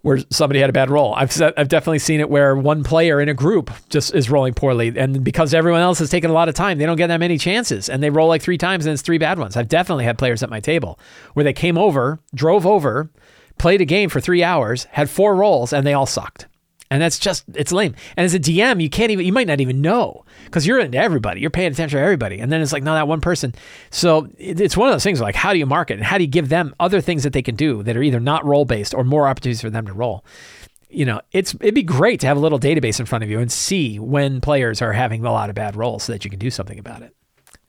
where somebody had a bad roll. I've I've definitely seen it where one player in a group just is rolling poorly, and because everyone else has taken a lot of time, they don't get that many chances, and they roll like three times, and it's three bad ones. I've definitely had players at my table where they came over, drove over, played a game for three hours, had four rolls, and they all sucked. And that's just, it's lame. And as a DM, you can't even, you might not even know because you're into everybody. You're paying attention to everybody. And then it's like, no, that one person. So it's one of those things like, how do you market and how do you give them other things that they can do that are either not role based or more opportunities for them to roll? You know, it's it'd be great to have a little database in front of you and see when players are having a lot of bad rolls so that you can do something about it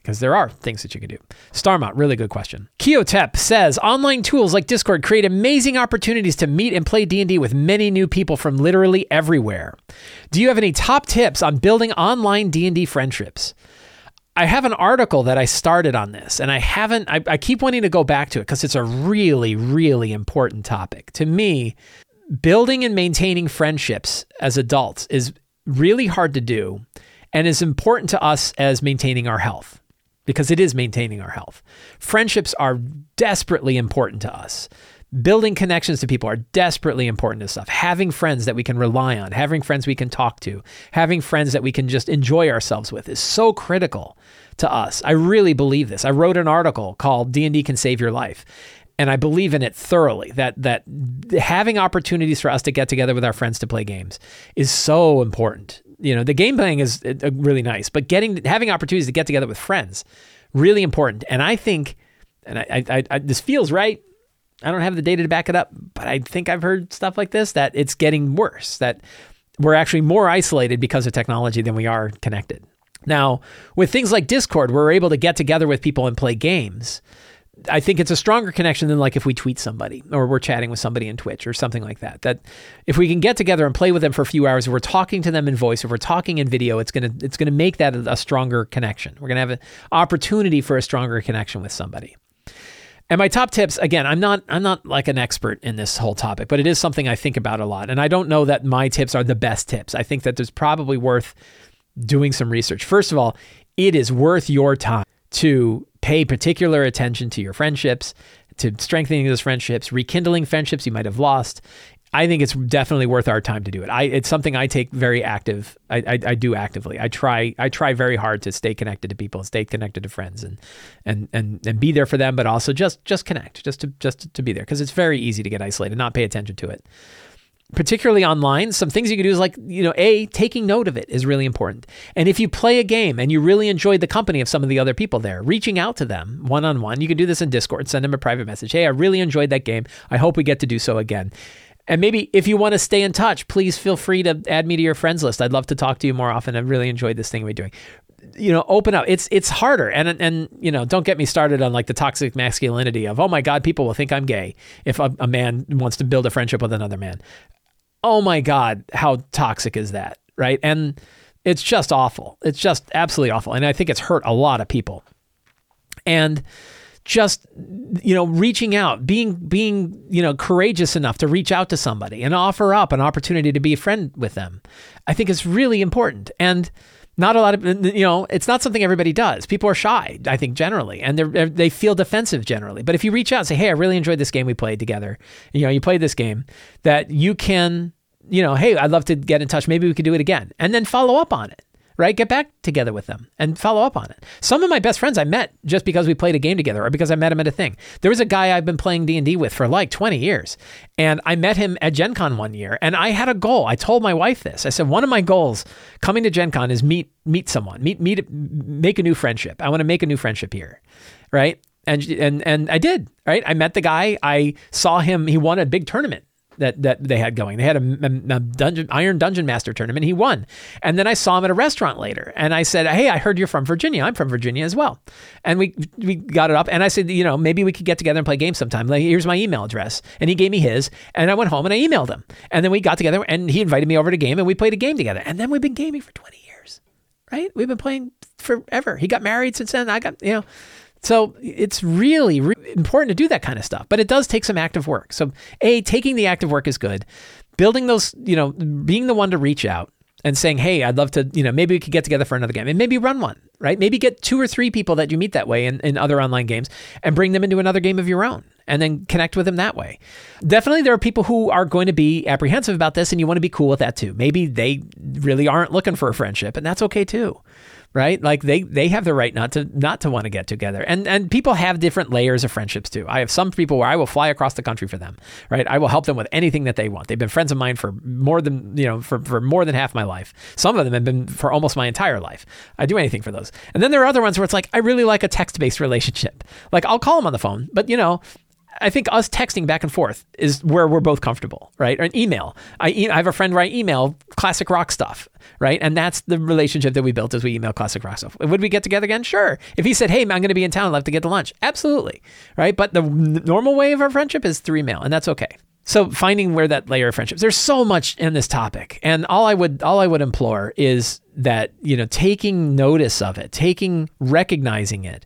because there are things that you can do. Starmont, really good question. Kiotep says online tools like Discord create amazing opportunities to meet and play D&D with many new people from literally everywhere. Do you have any top tips on building online D&D friendships? I have an article that I started on this, and I haven't. I, I keep wanting to go back to it because it's a really, really important topic to me. Building and maintaining friendships as adults is really hard to do, and is important to us as maintaining our health because it is maintaining our health. Friendships are desperately important to us. Building connections to people are desperately important to stuff. Having friends that we can rely on, having friends we can talk to, having friends that we can just enjoy ourselves with is so critical to us. I really believe this. I wrote an article called D&D can save your life. And I believe in it thoroughly that that having opportunities for us to get together with our friends to play games is so important. You know, the game playing is uh, really nice, but getting having opportunities to get together with friends really important. And I think and I, I, I this feels right I don't have the data to back it up, but I think I've heard stuff like this that it's getting worse, that we're actually more isolated because of technology than we are connected. Now, with things like Discord, we're able to get together with people and play games. I think it's a stronger connection than like if we tweet somebody or we're chatting with somebody in Twitch or something like that. That if we can get together and play with them for a few hours, if we're talking to them in voice, if we're talking in video, it's gonna it's gonna make that a, a stronger connection. We're gonna have an opportunity for a stronger connection with somebody. And my top tips, again, I'm not I'm not like an expert in this whole topic, but it is something I think about a lot. And I don't know that my tips are the best tips. I think that there's probably worth doing some research. First of all, it is worth your time to pay particular attention to your friendships, to strengthening those friendships, rekindling friendships you might have lost. I think it's definitely worth our time to do it. I, it's something I take very active. I, I, I, do actively. I try. I try very hard to stay connected to people, stay connected to friends, and and and and be there for them. But also just just connect, just to just to be there, because it's very easy to get isolated, not pay attention to it. Particularly online, some things you can do is like you know, a taking note of it is really important. And if you play a game and you really enjoyed the company of some of the other people there, reaching out to them one on one. You can do this in Discord. Send them a private message. Hey, I really enjoyed that game. I hope we get to do so again and maybe if you want to stay in touch, please feel free to add me to your friends list. I'd love to talk to you more often. I've really enjoyed this thing we're doing. You know, open up. It's it's harder, and and you know, don't get me started on like the toxic masculinity of oh my god, people will think I'm gay if a, a man wants to build a friendship with another man. Oh my god, how toxic is that, right? And it's just awful. It's just absolutely awful, and I think it's hurt a lot of people. And just you know reaching out being being you know courageous enough to reach out to somebody and offer up an opportunity to be a friend with them i think is really important and not a lot of you know it's not something everybody does people are shy i think generally and they they feel defensive generally but if you reach out and say hey i really enjoyed this game we played together you know you played this game that you can you know hey i'd love to get in touch maybe we could do it again and then follow up on it right? Get back together with them and follow up on it. Some of my best friends I met just because we played a game together or because I met him at a thing. There was a guy I've been playing D&D with for like 20 years, and I met him at Gen Con one year, and I had a goal. I told my wife this. I said, one of my goals coming to Gen Con is meet meet someone, meet meet make a new friendship. I want to make a new friendship here, right? And and and I did, right? I met the guy. I saw him. He won a big tournament that that they had going. They had a, a, dungeon Iron Dungeon Master tournament. He won, and then I saw him at a restaurant later, and I said, "Hey, I heard you're from Virginia. I'm from Virginia as well." And we we got it up, and I said, "You know, maybe we could get together and play games sometime. Like, here's my email address." And he gave me his, and I went home and I emailed him, and then we got together, and he invited me over to game, and we played a game together, and then we've been gaming for 20 years, right? We've been playing forever. He got married since then. I got you know. So it's really, really important to do that kind of stuff, but it does take some active work. So, A, taking the active work is good. Building those, you know, being the one to reach out and saying, hey, I'd love to, you know, maybe we could get together for another game and maybe run one, right? Maybe get two or three people that you meet that way in, in other online games and bring them into another game of your own and then connect with them that way. Definitely, there are people who are going to be apprehensive about this and you want to be cool with that too. Maybe they really aren't looking for a friendship and that's okay too right? Like they they have the right not to not to want to get together. And and people have different layers of friendships too. I have some people where I will fly across the country for them, right? I will help them with anything that they want. They've been friends of mine for more than, you know, for, for more than half my life. Some of them have been for almost my entire life. I do anything for those. And then there are other ones where it's like I really like a text-based relationship. Like I'll call them on the phone, but you know, I think us texting back and forth is where we're both comfortable, right? Or an email. I, e- I have a friend I email classic rock stuff, right? And that's the relationship that we built as we email classic rock stuff. Would we get together again? Sure. If he said, "Hey, man, I'm going to be in town, I'd love to get to lunch," absolutely, right? But the normal way of our friendship is through email, and that's okay. So finding where that layer of friendships. There's so much in this topic, and all I would all I would implore is that you know taking notice of it, taking recognizing it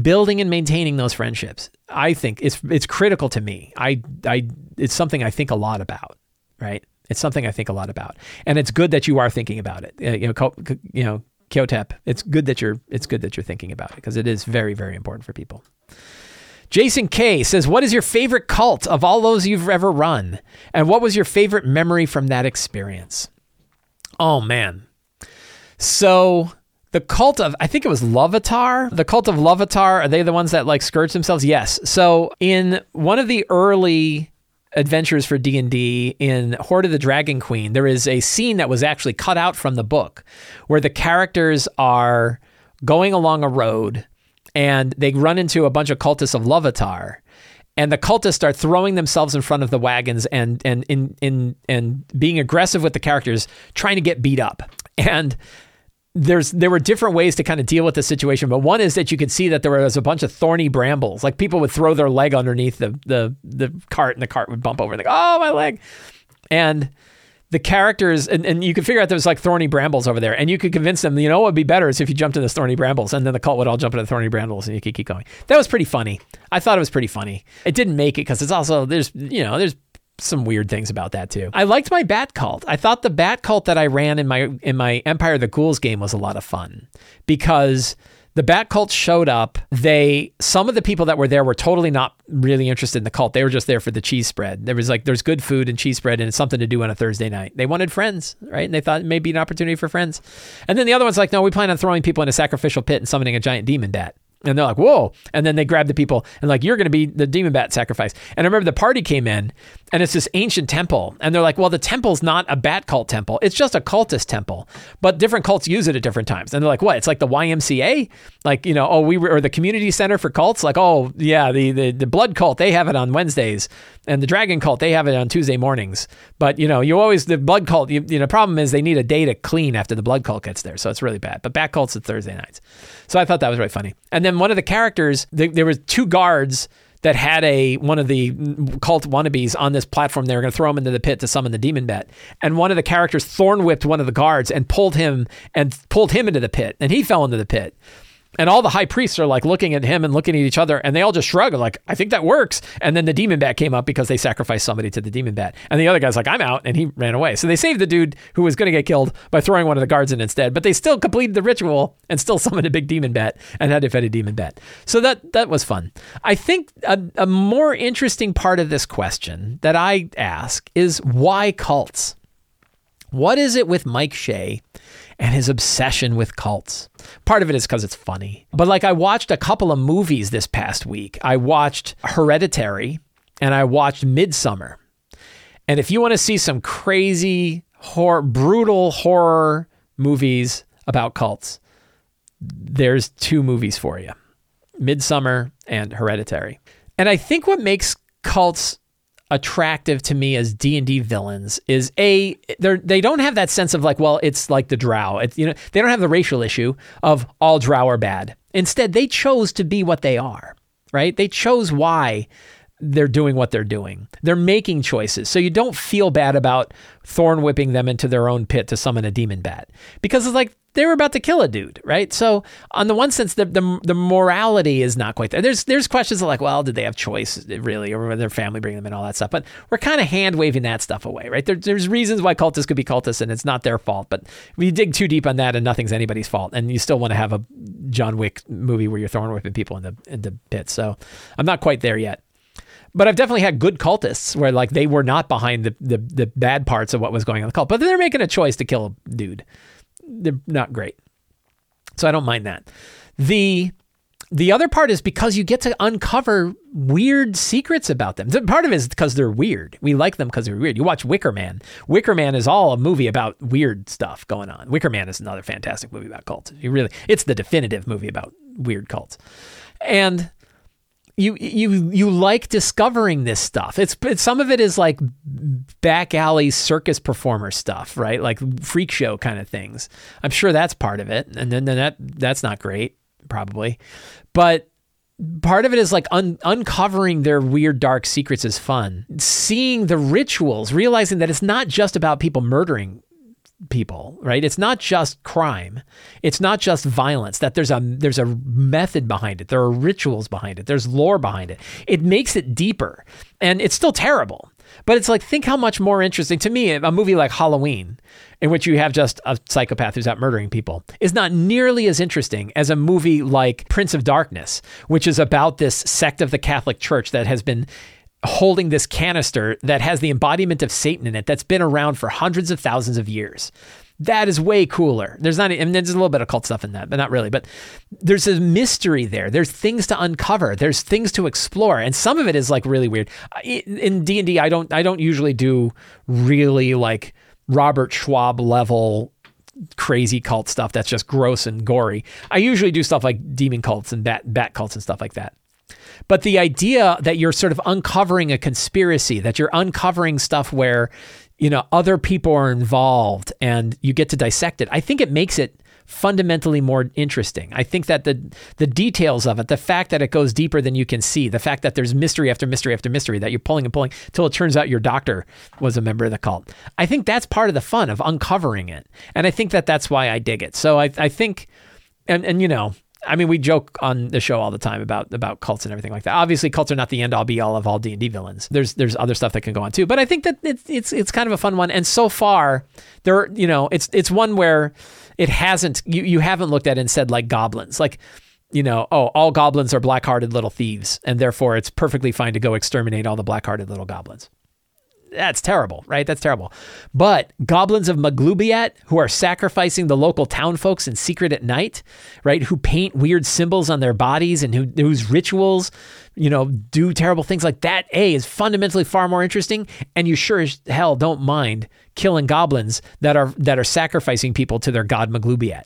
building and maintaining those friendships i think it's it's critical to me i i it's something i think a lot about right it's something i think a lot about and it's good that you are thinking about it uh, you know co- you know Kyotep. It's good that you're it's good that you're thinking about it because it is very very important for people. Jason K says, "What is your favorite cult of all those you've ever run, and what was your favorite memory from that experience?" Oh man, so the cult of I think it was Loviatar. The cult of Loviatar are they the ones that like scourge themselves? Yes. So in one of the early adventures for D&D in Hoard of the Dragon Queen, there is a scene that was actually cut out from the book where the characters are going along a road and they run into a bunch of cultists of Loviatar. And the cultists are throwing themselves in front of the wagons and and in in and being aggressive with the characters, trying to get beat up. And there's there were different ways to kind of deal with the situation, but one is that you could see that there was a bunch of thorny brambles. Like people would throw their leg underneath the the the cart, and the cart would bump over and like, oh my leg, and the characters and, and you could figure out there was like thorny brambles over there and you could convince them you know what would be better is if you jumped in the thorny brambles and then the cult would all jump into the thorny brambles and you could keep going. That was pretty funny. I thought it was pretty funny. It didn't make it because it's also there's you know there's some weird things about that too. I liked my bat cult. I thought the bat cult that I ran in my in my Empire of the Ghouls game was a lot of fun because the bat cult showed up. They some of the people that were there were totally not really interested in the cult. They were just there for the cheese spread. There was like there's good food and cheese spread and it's something to do on a Thursday night. They wanted friends, right? And they thought it may be an opportunity for friends. And then the other one's like, no, we plan on throwing people in a sacrificial pit and summoning a giant demon bat. And they're like, whoa. And then they grab the people and like, you're going to be the demon bat sacrifice. And I remember the party came in and it's this ancient temple. And they're like, well, the temple's not a bat cult temple. It's just a cultist temple. But different cults use it at different times. And they're like, what? It's like the YMCA? Like, you know, oh, we were, or the community center for cults? Like, oh, yeah, the, the, the blood cult, they have it on Wednesdays. And the dragon cult, they have it on Tuesday mornings. But, you know, you always, the blood cult, you, you know, problem is they need a day to clean after the blood cult gets there. So it's really bad. But bat cults at Thursday nights. So I thought that was really funny. And then one of the characters, the, there was two guards that had a one of the cult wannabes on this platform. They were going to throw him into the pit to summon the demon bat. And one of the characters thorn whipped one of the guards and pulled him and pulled him into the pit. And he fell into the pit. And all the high priests are like looking at him and looking at each other, and they all just shrug, like, I think that works. And then the demon bat came up because they sacrificed somebody to the demon bat. And the other guy's like, I'm out, and he ran away. So they saved the dude who was going to get killed by throwing one of the guards in instead, but they still completed the ritual and still summoned a big demon bat and had to fight a demon bat. So that that was fun. I think a, a more interesting part of this question that I ask is why cults? What is it with Mike Shea and his obsession with cults? Part of it is because it's funny. But like I watched a couple of movies this past week. I watched Hereditary and I watched Midsommar. And if you want to see some crazy horror, brutal horror movies about cults, there's two movies for you. Midsommar and Hereditary. And I think what makes cults attractive to me as D&D villains is a they they don't have that sense of like well it's like the drow. It's, you know they don't have the racial issue of all drow are bad. Instead they chose to be what they are right? They chose why they're doing what they're doing. They're making choices. So you don't feel bad about thorn whipping them into their own pit to summon a demon bat. Because it's like they were about to kill a dude, right? So, on the one sense, the, the, the morality is not quite there. There's there's questions like, well, did they have choice really, or were their family bring them in, all that stuff. But we're kind of hand waving that stuff away, right? There, there's reasons why cultists could be cultists, and it's not their fault. But we dig too deep on that, and nothing's anybody's fault. And you still want to have a John Wick movie where you're throwing whipping people in the pits. So, I'm not quite there yet but I've definitely had good cultists where like they were not behind the, the the bad parts of what was going on in the cult, but they're making a choice to kill a dude they're not great. So I don't mind that. The the other part is because you get to uncover weird secrets about them. The Part of it is because they're weird. We like them because they're weird. You watch Wicker Man. Wicker Man is all a movie about weird stuff going on. Wicker Man is another fantastic movie about cults. You really, it's the definitive movie about weird cults. And you you you like discovering this stuff. It's, it's some of it is like back alley circus performer stuff, right? Like freak show kind of things. I'm sure that's part of it, and then, then that that's not great, probably, but part of it is like un- uncovering their weird dark secrets is fun seeing the rituals realizing that it's not just about people murdering people, right? It's not just crime. It's not just violence. That there's a there's a method behind it. There are rituals behind it. There's lore behind it. It makes it deeper. And it's still terrible. But it's like, think how much more interesting to me a movie like Halloween, in which you have just a psychopath who's out murdering people, is not nearly as interesting as a movie like Prince of Darkness, which is about this sect of the Catholic Church that has been holding this canister that has the embodiment of Satan in it that's been around for hundreds of thousands of years. That is way cooler. There's not, I mean, there's a little bit of cult stuff in that, but not really. But there's a mystery there. There's things to uncover. There's things to explore, and some of it is like really weird. In D and I don't, I don't usually do really like Robert Schwalb level crazy cult stuff that's just gross and gory. I usually do stuff like demon cults and bat bat cults and stuff like that. But the idea that you're sort of uncovering a conspiracy, that you're uncovering stuff where you know, other people are involved and you get to dissect it. I think it makes it fundamentally more interesting. I think that the the details of it, the fact that it goes deeper than you can see, the fact that there's mystery after mystery after mystery that you're pulling and pulling till it turns out your doctor was a member of the cult. I think that's part of the fun of uncovering it, and I think that that's why I dig it. So I I think, and and you know, I mean, we joke on the show all the time about about cults and everything like that. Obviously, cults are not the end all be all of all D and D villains. There's there's other stuff that can go on too. But I think that it's it's it's kind of a fun one. And so far, there you know it's it's one where it hasn't you you haven't looked at and said like goblins like you know, oh, all goblins are black-hearted little thieves, and therefore it's perfectly fine to go exterminate all the black-hearted little goblins that's terrible, right? That's terrible. But goblins of Maglubiyet who are sacrificing the local town folks in secret at night, right? Who paint weird symbols on their bodies and who, whose rituals, you know, do terrible things like that. A is fundamentally far more interesting, and you sure as hell don't mind killing goblins that are that are sacrificing people to their god Maglubiyet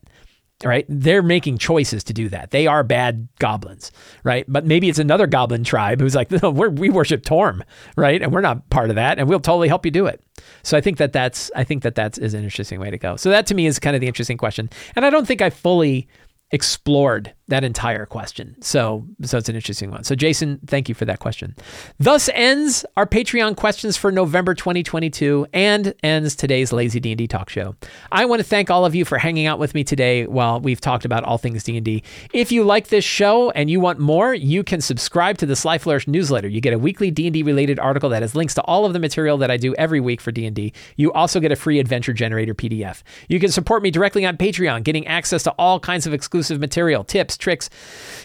right? They're making choices to do that. They are bad goblins, right? But maybe it's another goblin tribe who's like, no, we worship Torm, right? And we're not part of that, and we'll totally help you do it. So I think that that's I think that that is an interesting way to go. So that to me is kind of the interesting question, and I don't think I fully explored that entire question. So, so it's an interesting one. So, Jason, thank you for that question. Thus ends our Patreon questions for November 2022 and ends today's Lazy D&D talk show. I want to thank all of you for hanging out with me today while we've talked about all things D&D. If you like this show and you want more, you can subscribe to the Sly Flourish newsletter. You get a weekly D&D related article that has links to all of the material that I do every week for D&D. You also get a free adventure generator PDF. You can support me directly on Patreon, getting access to all kinds of exclusive material, tips, tricks,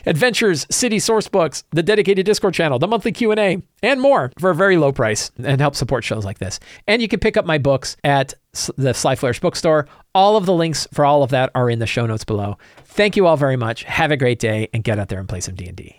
adventures, city source books, the dedicated Discord channel, the monthly Q&A, and more for a very low price and help support shows like this. And you can pick up my books at the Sly Flourish bookstore. All of the links for all of that are in the show notes below. Thank you all very much. Have a great day and get out there and play some D&D.